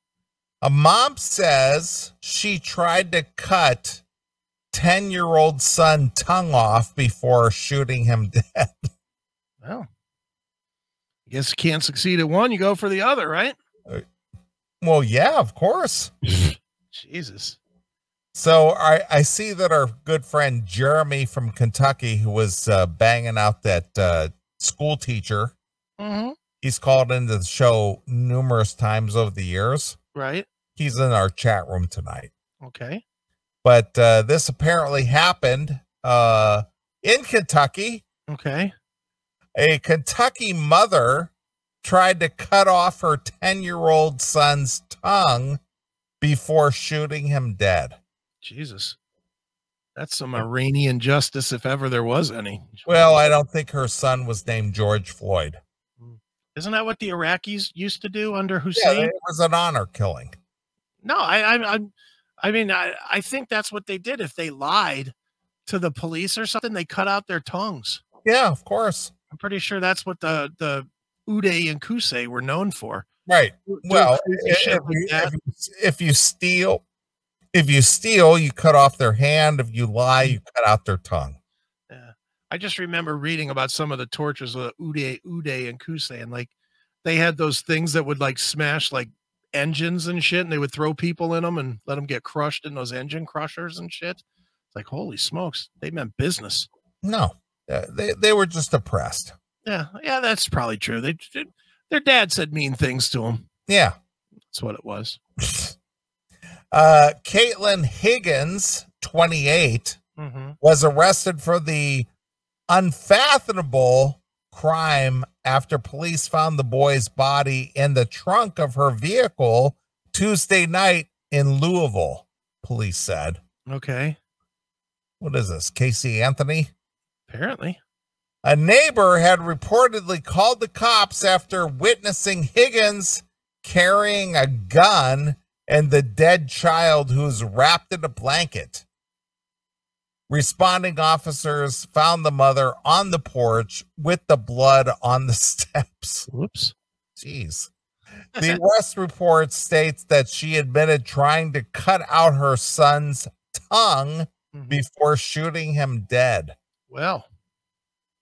A mom says she tried to cut 10 year old son tongue off before shooting him dead. Well, I guess you can't succeed at one, you go for the other, right? Well, yeah, of course. Jesus. So I, I see that our good friend Jeremy from Kentucky, who was uh, banging out that uh, school teacher, Mm-hmm. he's called into the show numerous times over the years. Right. He's in our chat room tonight. Okay. But uh, this apparently happened uh, in Kentucky. Okay. A Kentucky mother tried to cut off her 10 year old son's tongue before shooting him dead. Jesus. That's some Iranian justice if ever there was any. Well, I don't think her son was named George Floyd. Isn't that what the Iraqis used to do under Yeah, Hussein? it was an honor killing. No, I, I, I, I mean, I, I think that's what they did. If they lied to the police or something, they cut out their tongues. Yeah, of course. I'm pretty sure that's what the the Uday and Qusay were known for. Right. Doing Well, if, if like you, if, if you steal, if you steal, you cut off their hand. If you lie, mm. you cut out their tongue. Yeah. I just remember reading about some of the tortures of Uday, Uday and Qusay, and like they had those things that would like smash like engines and shit, and they would throw people in them and let them get crushed in those engine crushers and shit. It's like holy smokes, they meant business. No, uh, they they were just oppressed. Yeah, yeah, that's probably true. They their dad said mean things to them. Yeah. That's what it was. Uh, Caitlin Higgins, 28, Mm-hmm. was arrested for the unfathomable crime after police found the boy's body in the trunk of her vehicle Tuesday night in Louisville, police said. Okay, What is this? Casey Anthony? Apparently. A neighbor had reportedly called the cops after witnessing Higgins carrying a gun and the dead child who was wrapped in a blanket. Responding officers found the mother on the porch with the blood on the steps. Whoops. Jeez. The arrest report states that she admitted trying to cut out her son's tongue Mhm. before shooting him dead. Well,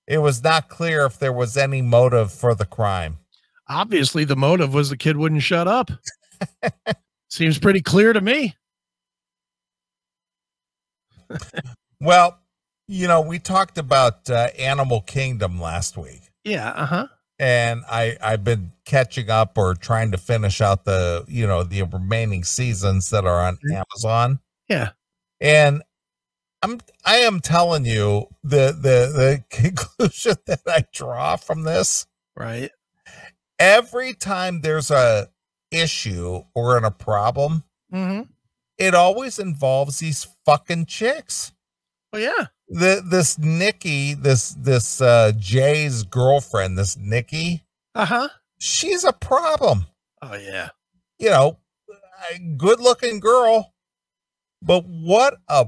It was not clear if there was any motive for the crime. obviously the motive was the kid wouldn't shut up. Seems pretty clear to me. Well, you know, we talked about uh, Animal Kingdom last week, Yeah. Uh huh. and I I've been catching up or trying to finish out the you know the remaining seasons that are on Mhm. Amazon, Yeah. and I'm I am telling you the the the conclusion that I draw from this Right. every time there's a issue or in a problem, Mm-hmm. it always involves these fucking chicks. Oh yeah. the this Nikki, this this uh Jay's girlfriend, this Nikki, Uh huh. she's a problem. Oh yeah. You know, good looking girl, but what a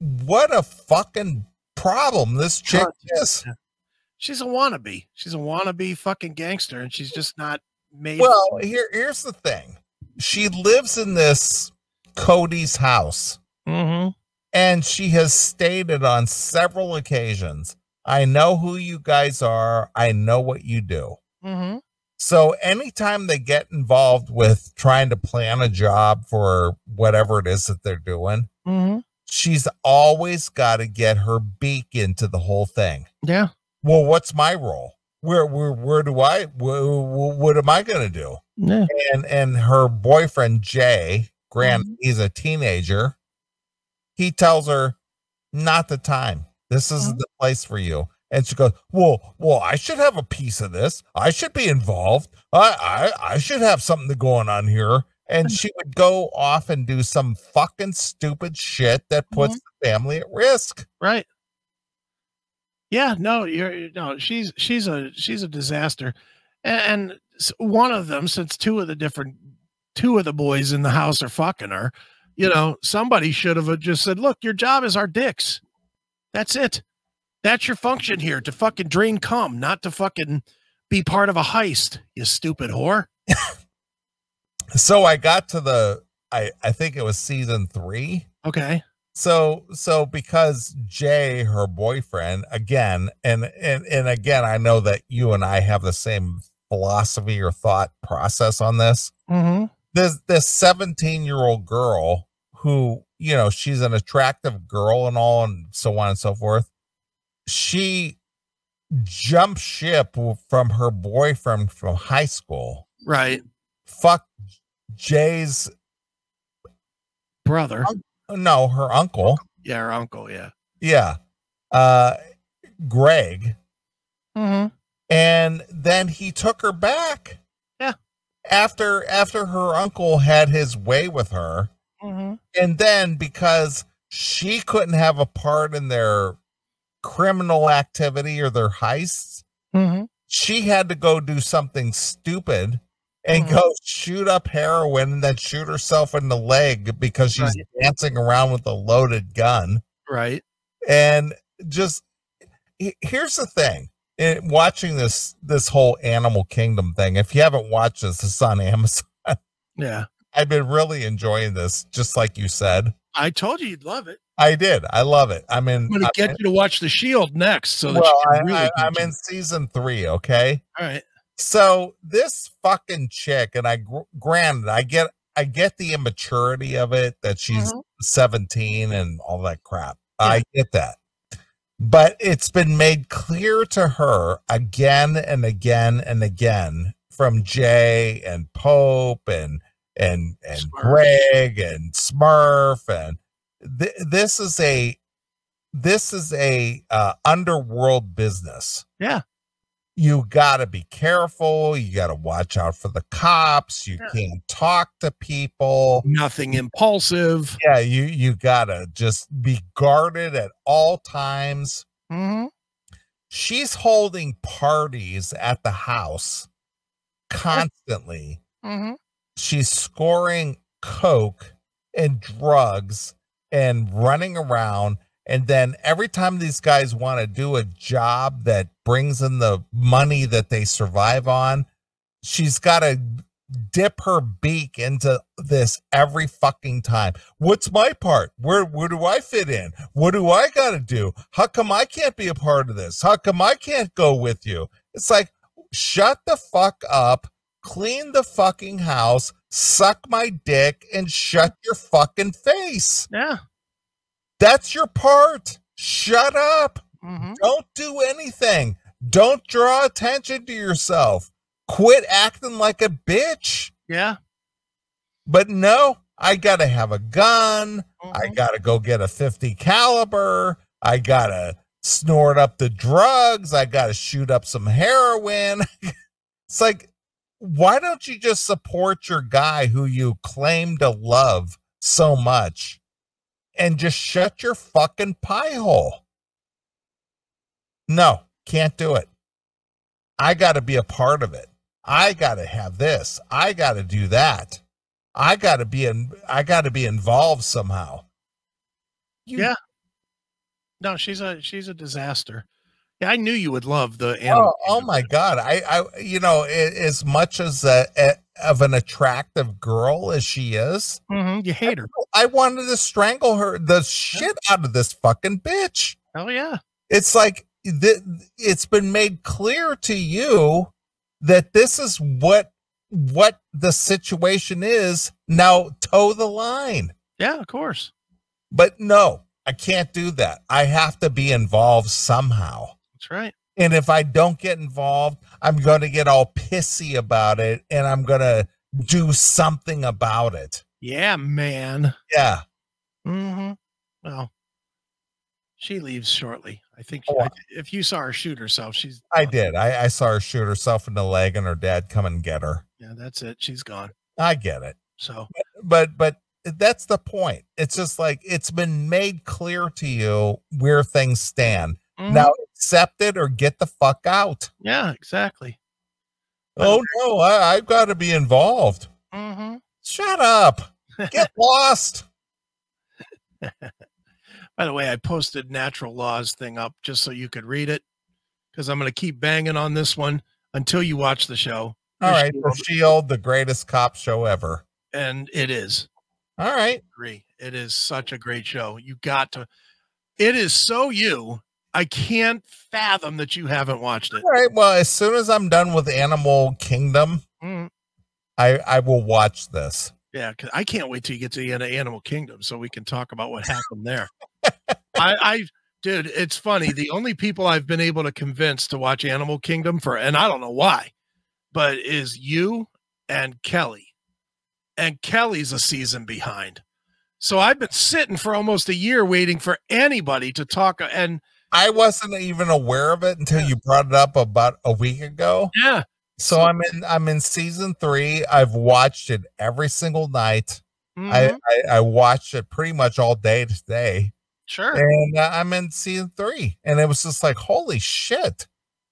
what a fucking problem this chick is. She's a wannabe. She's a wannabe fucking gangster, and she's just not made. Well, here here's the thing. She lives in this Cody's house. mm-hmm. and she has stated on several occasions, I know who you guys are. I know what you do. Mm-hmm. So anytime they get involved with trying to plan a job for whatever it is that they're doing, Mm-hmm. She's always got to get her beak into the whole thing. Yeah. Well, what's my role? Where where where do I wh- wh- what am I going to do? Yeah. And and her boyfriend Jay, Grant, mm-hmm. he's a teenager. He tells her, "Not the time. This isn't oh. the place for you." And she goes, "Well, well, I should have a piece of this. I should be involved. I I, I should have something going on here." And mm-hmm. she would go off and do some fucking stupid shit that puts mm-hmm. the family at risk. Right. Yeah. No. You're no. She's she's a she's a disaster, and, and one of them, since two of the different two of the boys in the house are fucking her, you know, somebody should have uh, just said, "Look, your job is our dicks. That's it. That's your function here to fucking drain cum, not to fucking be part of a heist. You stupid whore." So I got to the I I think it was season 3 Okay. so so because jay her boyfriend again and and and again i know that you and i have the same philosophy or thought process on this Mm-hmm. this this 17 year old girl who you know she's an attractive girl and all and so on and so forth she jumped ship from her boyfriend from high school Right. fuck jay's Brother. no her uncle Yeah. Her uncle. Yeah. yeah uh craig Mm-hmm. and then he took her back Yeah. after after her uncle had his way with her Mm-hmm. and then because she couldn't have a part in their criminal activity or their heists Mm-hmm. she had to go do something stupid and Mhm. go shoot up heroin and then shoot herself in the leg because she's Right. dancing around with a loaded gun Right. and just here's the thing. In watching this this whole Animal Kingdom thing, if you haven't watched this, it's on Amazon. Yeah. I've been really enjoying this, just like you said. I told you you'd love it. I did. I love it. I'm in. I'm going to get in- you to watch The Shield next. So that well, I, can really I, get I'm you- in season three. Okay. All right. So this fucking chick, and I granted, I get, I get the immaturity of it that she's Mhm. 17 and all that crap. I get that. But it's been made clear to her again and again and again from Jay and Pope and and and Smurf. Craig and Smurf and th- this is a this is a uh, underworld business. Yeah. You got to be careful. You got to watch out for the cops. You Yeah. can't talk to people Nothing impulsive. yeah you you gotta just be guarded at all times Mm-hmm. she's holding parties at the house constantly Mm-hmm. she's scoring coke and drugs and running around and then every time these guys want to do a job that brings in the money that they survive on she's got to dip her beak into this every fucking time. What's my part? Where where do I fit in? What do I got to do? How come I can't be a part of this? How come I can't go with you? It's like shut the fuck up, clean the fucking house, suck my dick and shut your fucking face. Yeah. That's your part. Shut up. hmm Don't do anything. Don't draw attention to yourself. Quit acting like a bitch. Yeah. But no, I gotta have a gun. I Mhm. gotta go get a 50 caliber. I gotta snort up the drugs. I gotta shoot up some heroin. it's like, why don't you just support your guy who you claim to love so much and just shut your fucking pie hole? No, can't do it. I gotta be a part of it. I gotta have this. I gotta do that. I gotta be in I gotta be involved somehow. You- Yeah. No, she's a she's a disaster. Yeah, I knew you would love the Oh, animal. oh Kingdom. my god. I I you know, as much as a, a of an attractive girl as she is, Mhm, You hate her. I wanted to strangle her the shit out of this fucking bitch. Oh yeah. It's like th- it's been made clear to you that this is what what the situation is. Now toe the line. Yeah, of course. But no, I can't do that. I have to be involved somehow. That's right. And if I don't get involved, I'm going to get all pissy about it and I'm going to do something about it. Yeah, man. Yeah. hmm Well, she leaves shortly. I think she, Oh, I, if you saw her shoot herself, she's. I gone. did. I, I saw her shoot herself in the leg and her dad come and get her. Yeah, that's it. She's gone. I get it. So But, but that's the point. It's just like it's been made clear to you where things stand. Mhm. Now accept it or get the fuck out. yeah, exactly. Oh no, I, I've got to be involved. hmm Shut up. Get lost. By the way, I posted natural laws thing up just so you could read it because I'm going to keep banging on this one until you watch the show. All right. Shield, Shield, the greatest cop show ever. and it is. All right. agree. It is such a great show. You got to. It is so you. I can't fathom that you haven't watched it. All right. Well, as soon as I'm done with Animal Kingdom, Mm, I I will watch this. yeah, 'cause I can't wait till you get to the end of Animal Kingdom so we can talk about what happened there. I, I, dude, it's funny. The only people I've been able to convince to watch Animal Kingdom for, and I don't know why, but is you and Kelly. And Kelly's a season behind. So I've been sitting for almost a year waiting for anybody to talk. And I wasn't even aware of it until you brought it up about a week ago. yeah, So I'm in I'm in season three. I've watched it every single night. I, mhm, I I watched it pretty much all day today, sure. and uh, I'm in season three. And it was just like, holy shit!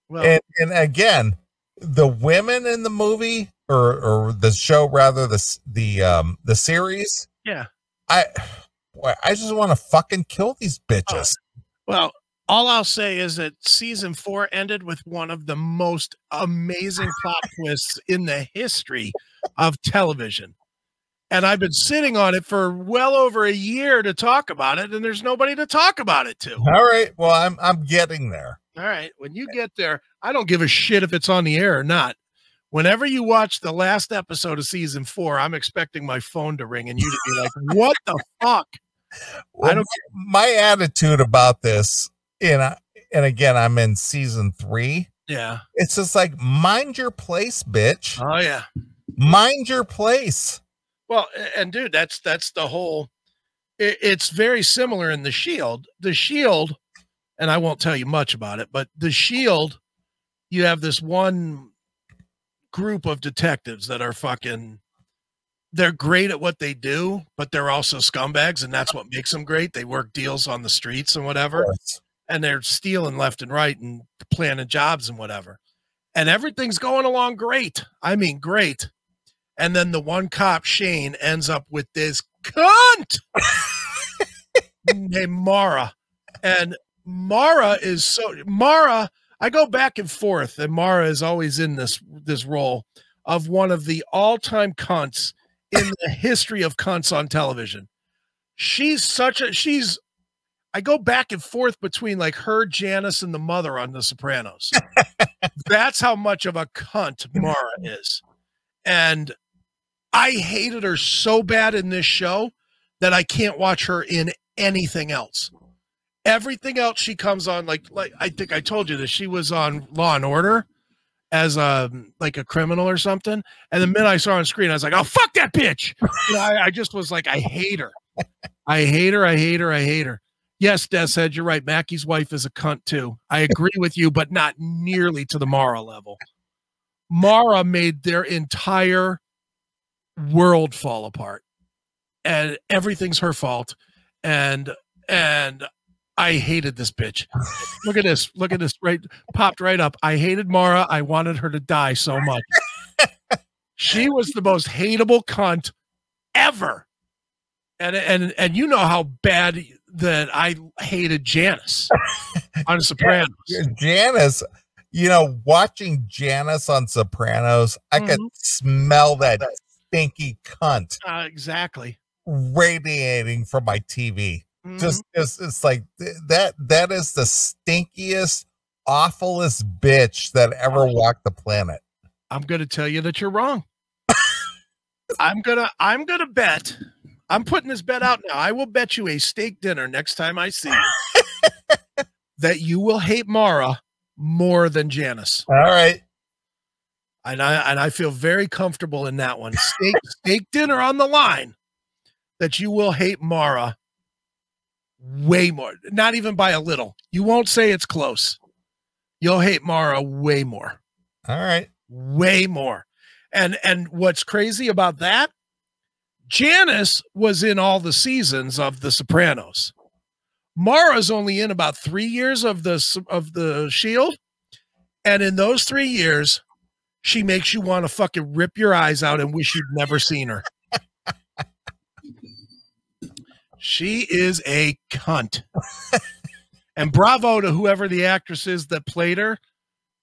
Well, and and again the women in the movie or or the show rather the the um the series yeah. i boy, i just want to fucking kill these bitches Well, all I'll say is that season four ended with one of the most amazing plot twists in the history of television. And I've been sitting on it for well over a year to talk about it, and there's nobody to talk about it to. All right. Well, I'm I'm getting there. All right. When you get there, I don't give a shit if it's on the air or not. Whenever you watch the last episode of season four, I'm expecting my phone to ring and you to be like, what the fuck? Well, I don't my attitude about this, and and again, I'm in season three. Yeah. It's just like mind your place, bitch. Oh yeah. Mind your place. Well, and dude, that's that's the whole. It, it's very similar in the Shield. The Shield, and I won't tell you much about it, but the Shield, you have this one group of detectives that are fucking. They're great at what they do, but they're also scumbags, and that's what makes them great. They work deals on the streets and whatever, and they're stealing left and right and planning jobs and whatever. And everything's going along great. I mean, great and then the one cop, Shane, ends up with this cunt named Mara. And Mara is so Mara, I go back and forth, and Mara is always in this this role of one of the all-time cunts in the history of cunts on television. She's such a she's I go back and forth between like her, Janice, and the mother on The Sopranos. That's how much of a cunt Mara is. And I hated her so bad in this show that I can't watch her in anything else. Everything else she comes on, like like I think I told you that she was on Law and Order as a like a criminal or something. And the minute I saw her on screen, I was like, "Oh fuck that bitch!" I, I, just was like, "I hate her, I hate her, I hate her, I hate her." Yes, Des said you're right. Mackey's wife is a cunt too. I agree with you, but not nearly to the Mara level. Mara made their entire world fall apart and everything's her fault and and I hated this bitch. Look at this. Look at this. Right popped right up. I hated Mara. I wanted her to die so much. she was the most hateable cunt ever. And and and you know how bad that I hated Janice on Sopranos. Janice, you know, watching Janice on Sopranos, I mm-hmm. could smell that stinky cunt. Uh, exactly. Radiating from my TV. Mm-hmm. Just, just it's like that. That is the stinkiest, awfulest bitch that ever walked the planet. I'm going to tell you that you're wrong. I'm gonna. I'm gonna bet. I'm putting this bet out now. I will bet you a steak dinner next time I see you that you will hate Mara more than Janice. All right and I and I feel very comfortable in that one. Steak steak dinner on the line that you will hate Mara way more, not even by a little. You won't say it's close. You'll hate Mara way more. All right. Way more. And and what's crazy about that? Janice was in all the seasons of The Sopranos. Mara's only in about 3 years of the of the Shield. And in those 3 years, she makes you want to fucking rip your eyes out and wish you'd never seen her. she is a cunt. and bravo to whoever the actress is that played her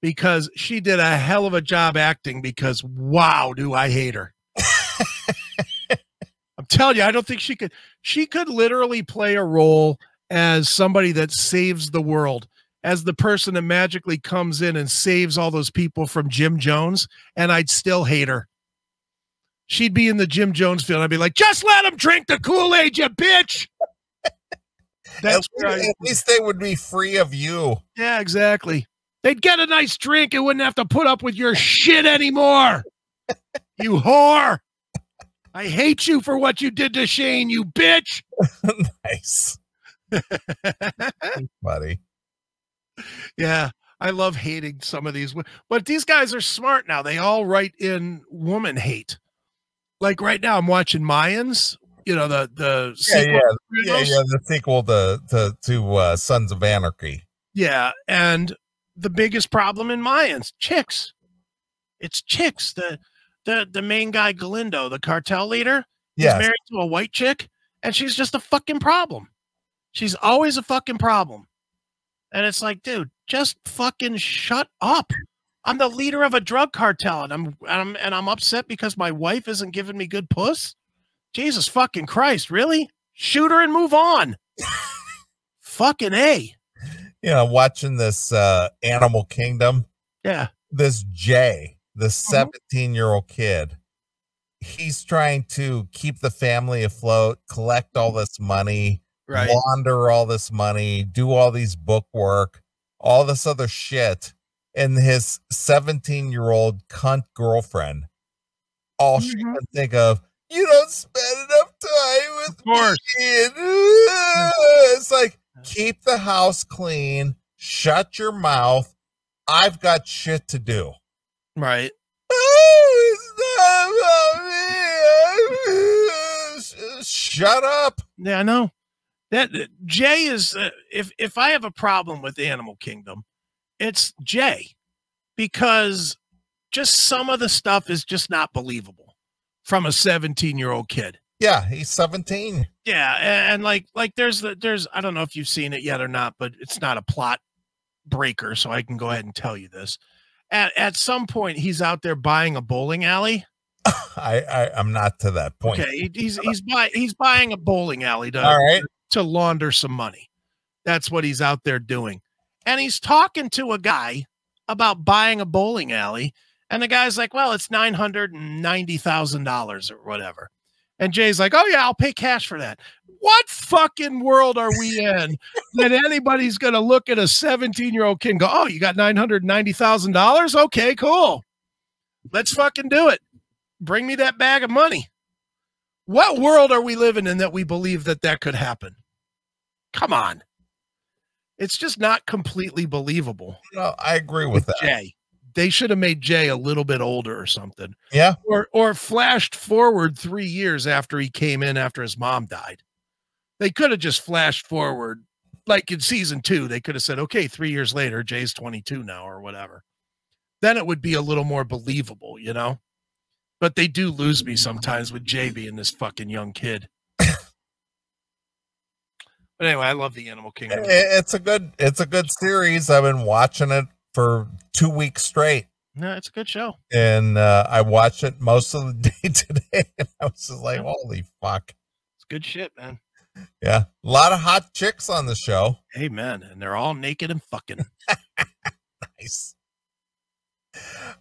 because she did a hell of a job acting because wow, do I hate her. I'm telling you, I don't think she could she could literally play a role as somebody that saves the world as the person that magically comes in and saves all those people from Jim Jones, and I'd still hate her. She'd be in the Jim Jones field. I'd be like, just let him drink the Kool Aid, you bitch. That's at, least, I, at least they would be free of you. Yeah, exactly. They'd get a nice drink and wouldn't have to put up with your shit anymore. you whore. I hate you for what you did to Shane, you bitch. nice. buddy yeah, I love hating some of these, but these guys are smart now. They all write in woman hate. Like right now, I'm watching Mayans. You know the the yeah yeah yeah, yeah the sequel to to to uh, Sons of Anarchy. Yeah, and the biggest problem in Mayans chicks. It's chicks. The the the main guy Galindo, the cartel leader, he's married to a white chick, and she's just a fucking problem. She's always a fucking problem And it's like, dude, just fucking shut up. I'm the leader of a drug cartel and I'm, and I'm and I'm upset because my wife isn't giving me good puss. Jesus fucking Christ, really? Shoot her and move on. fucking A. You know, watching this uh Animal Kingdom, Yeah. this Jay, this Mhm. 17 year old kid, he's trying to keep the family afloat, collect all this money, Right. launder all this money, do all these book work, all this other shit. And his 17 year old cunt girlfriend, all she Mhm. can think of, you don't spend enough time with Of course. me. And, uh, it's like, keep the house clean, shut your mouth. I've got shit to do. Right. Oh, it's not about me. Shut up. Yeah, I know. That Jay is uh, if if I have a problem with Animal Kingdom, it's Jay because just some of the stuff is just not believable from a 17-year-old kid. Yeah, he's 17. Yeah, and, like like there's the there's I don't know if you've seen it yet or not, but it's not a plot breaker, so I can go ahead and tell you this. At at some point he's out there buying a bowling alley. I, I I'm not to that point. Okay, he's he's buy, he's buying a bowling alley to All right. to launder some money. That's what he's out there doing. And he's talking to a guy about buying a bowling alley. And the guy's like, well, it's $990,000 or whatever. And Jay's like, oh, yeah, I'll pay cash for that. What fucking world are we in that anybody's going to look at a 17 year old kid and go, oh, you got $990,000? Okay, cool. Let's fucking do it. Bring me that bag of money. What world are we living in that we believe that that could happen? Come on. It's just not completely believable. No, I agree with that. Jay. They should have made Jay a little bit older or something. Yeah. Or or flashed forward 3 years after he came in after his mom died. They could have just flashed forward like in season 2. They could have said, "Okay, 3 years later, Jay's 22 now or whatever." Then it would be a little more believable, you know? But they do lose me sometimes with Jay being this fucking young kid. But anyway, I love the Animal Kingdom. It's a good it's a good series. I've been watching it for 2 weeks straight. No, it's a good show. And uh, I watched it most of the day today. And I was just like, Yeah. holy fuck. It's good shit, man. Yeah. A lot of hot chicks on the show. Amen. And they're all naked and fucking. Nice.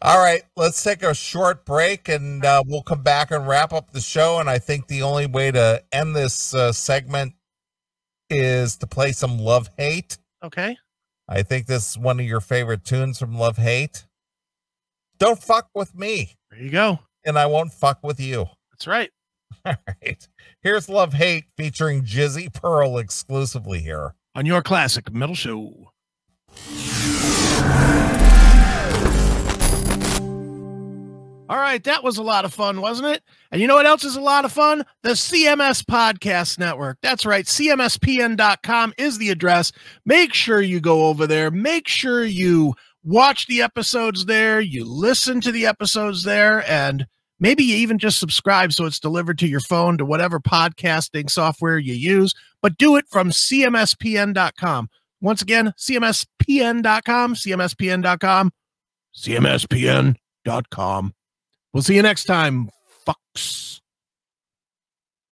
All right, let's take a short break and uh, we'll come back and wrap up the show. And I think the only way to end this uh, segment is to play some Love Hate. Okay. I think this is one of your favorite tunes from Love Hate. Don't fuck with me, There you go. and I won't fuck with you. That's right. All right. Here's Love Hate featuring Jizzy Pearl exclusively here. On your classic metal show. All right, that was a lot of fun, wasn't it? And you know what else is a lot of fun? The CMS Podcast Network. That's right. CMSPN.com is the address. Make sure you go over there. Make sure you watch the episodes there, you listen to the episodes there, and maybe you even just subscribe so it's delivered to your phone to whatever podcasting software you use, but do it from CMSPN.com. Once again, CMSPN.com, CMSPN.com, CMSPN.com. We'll see you next time, fucks.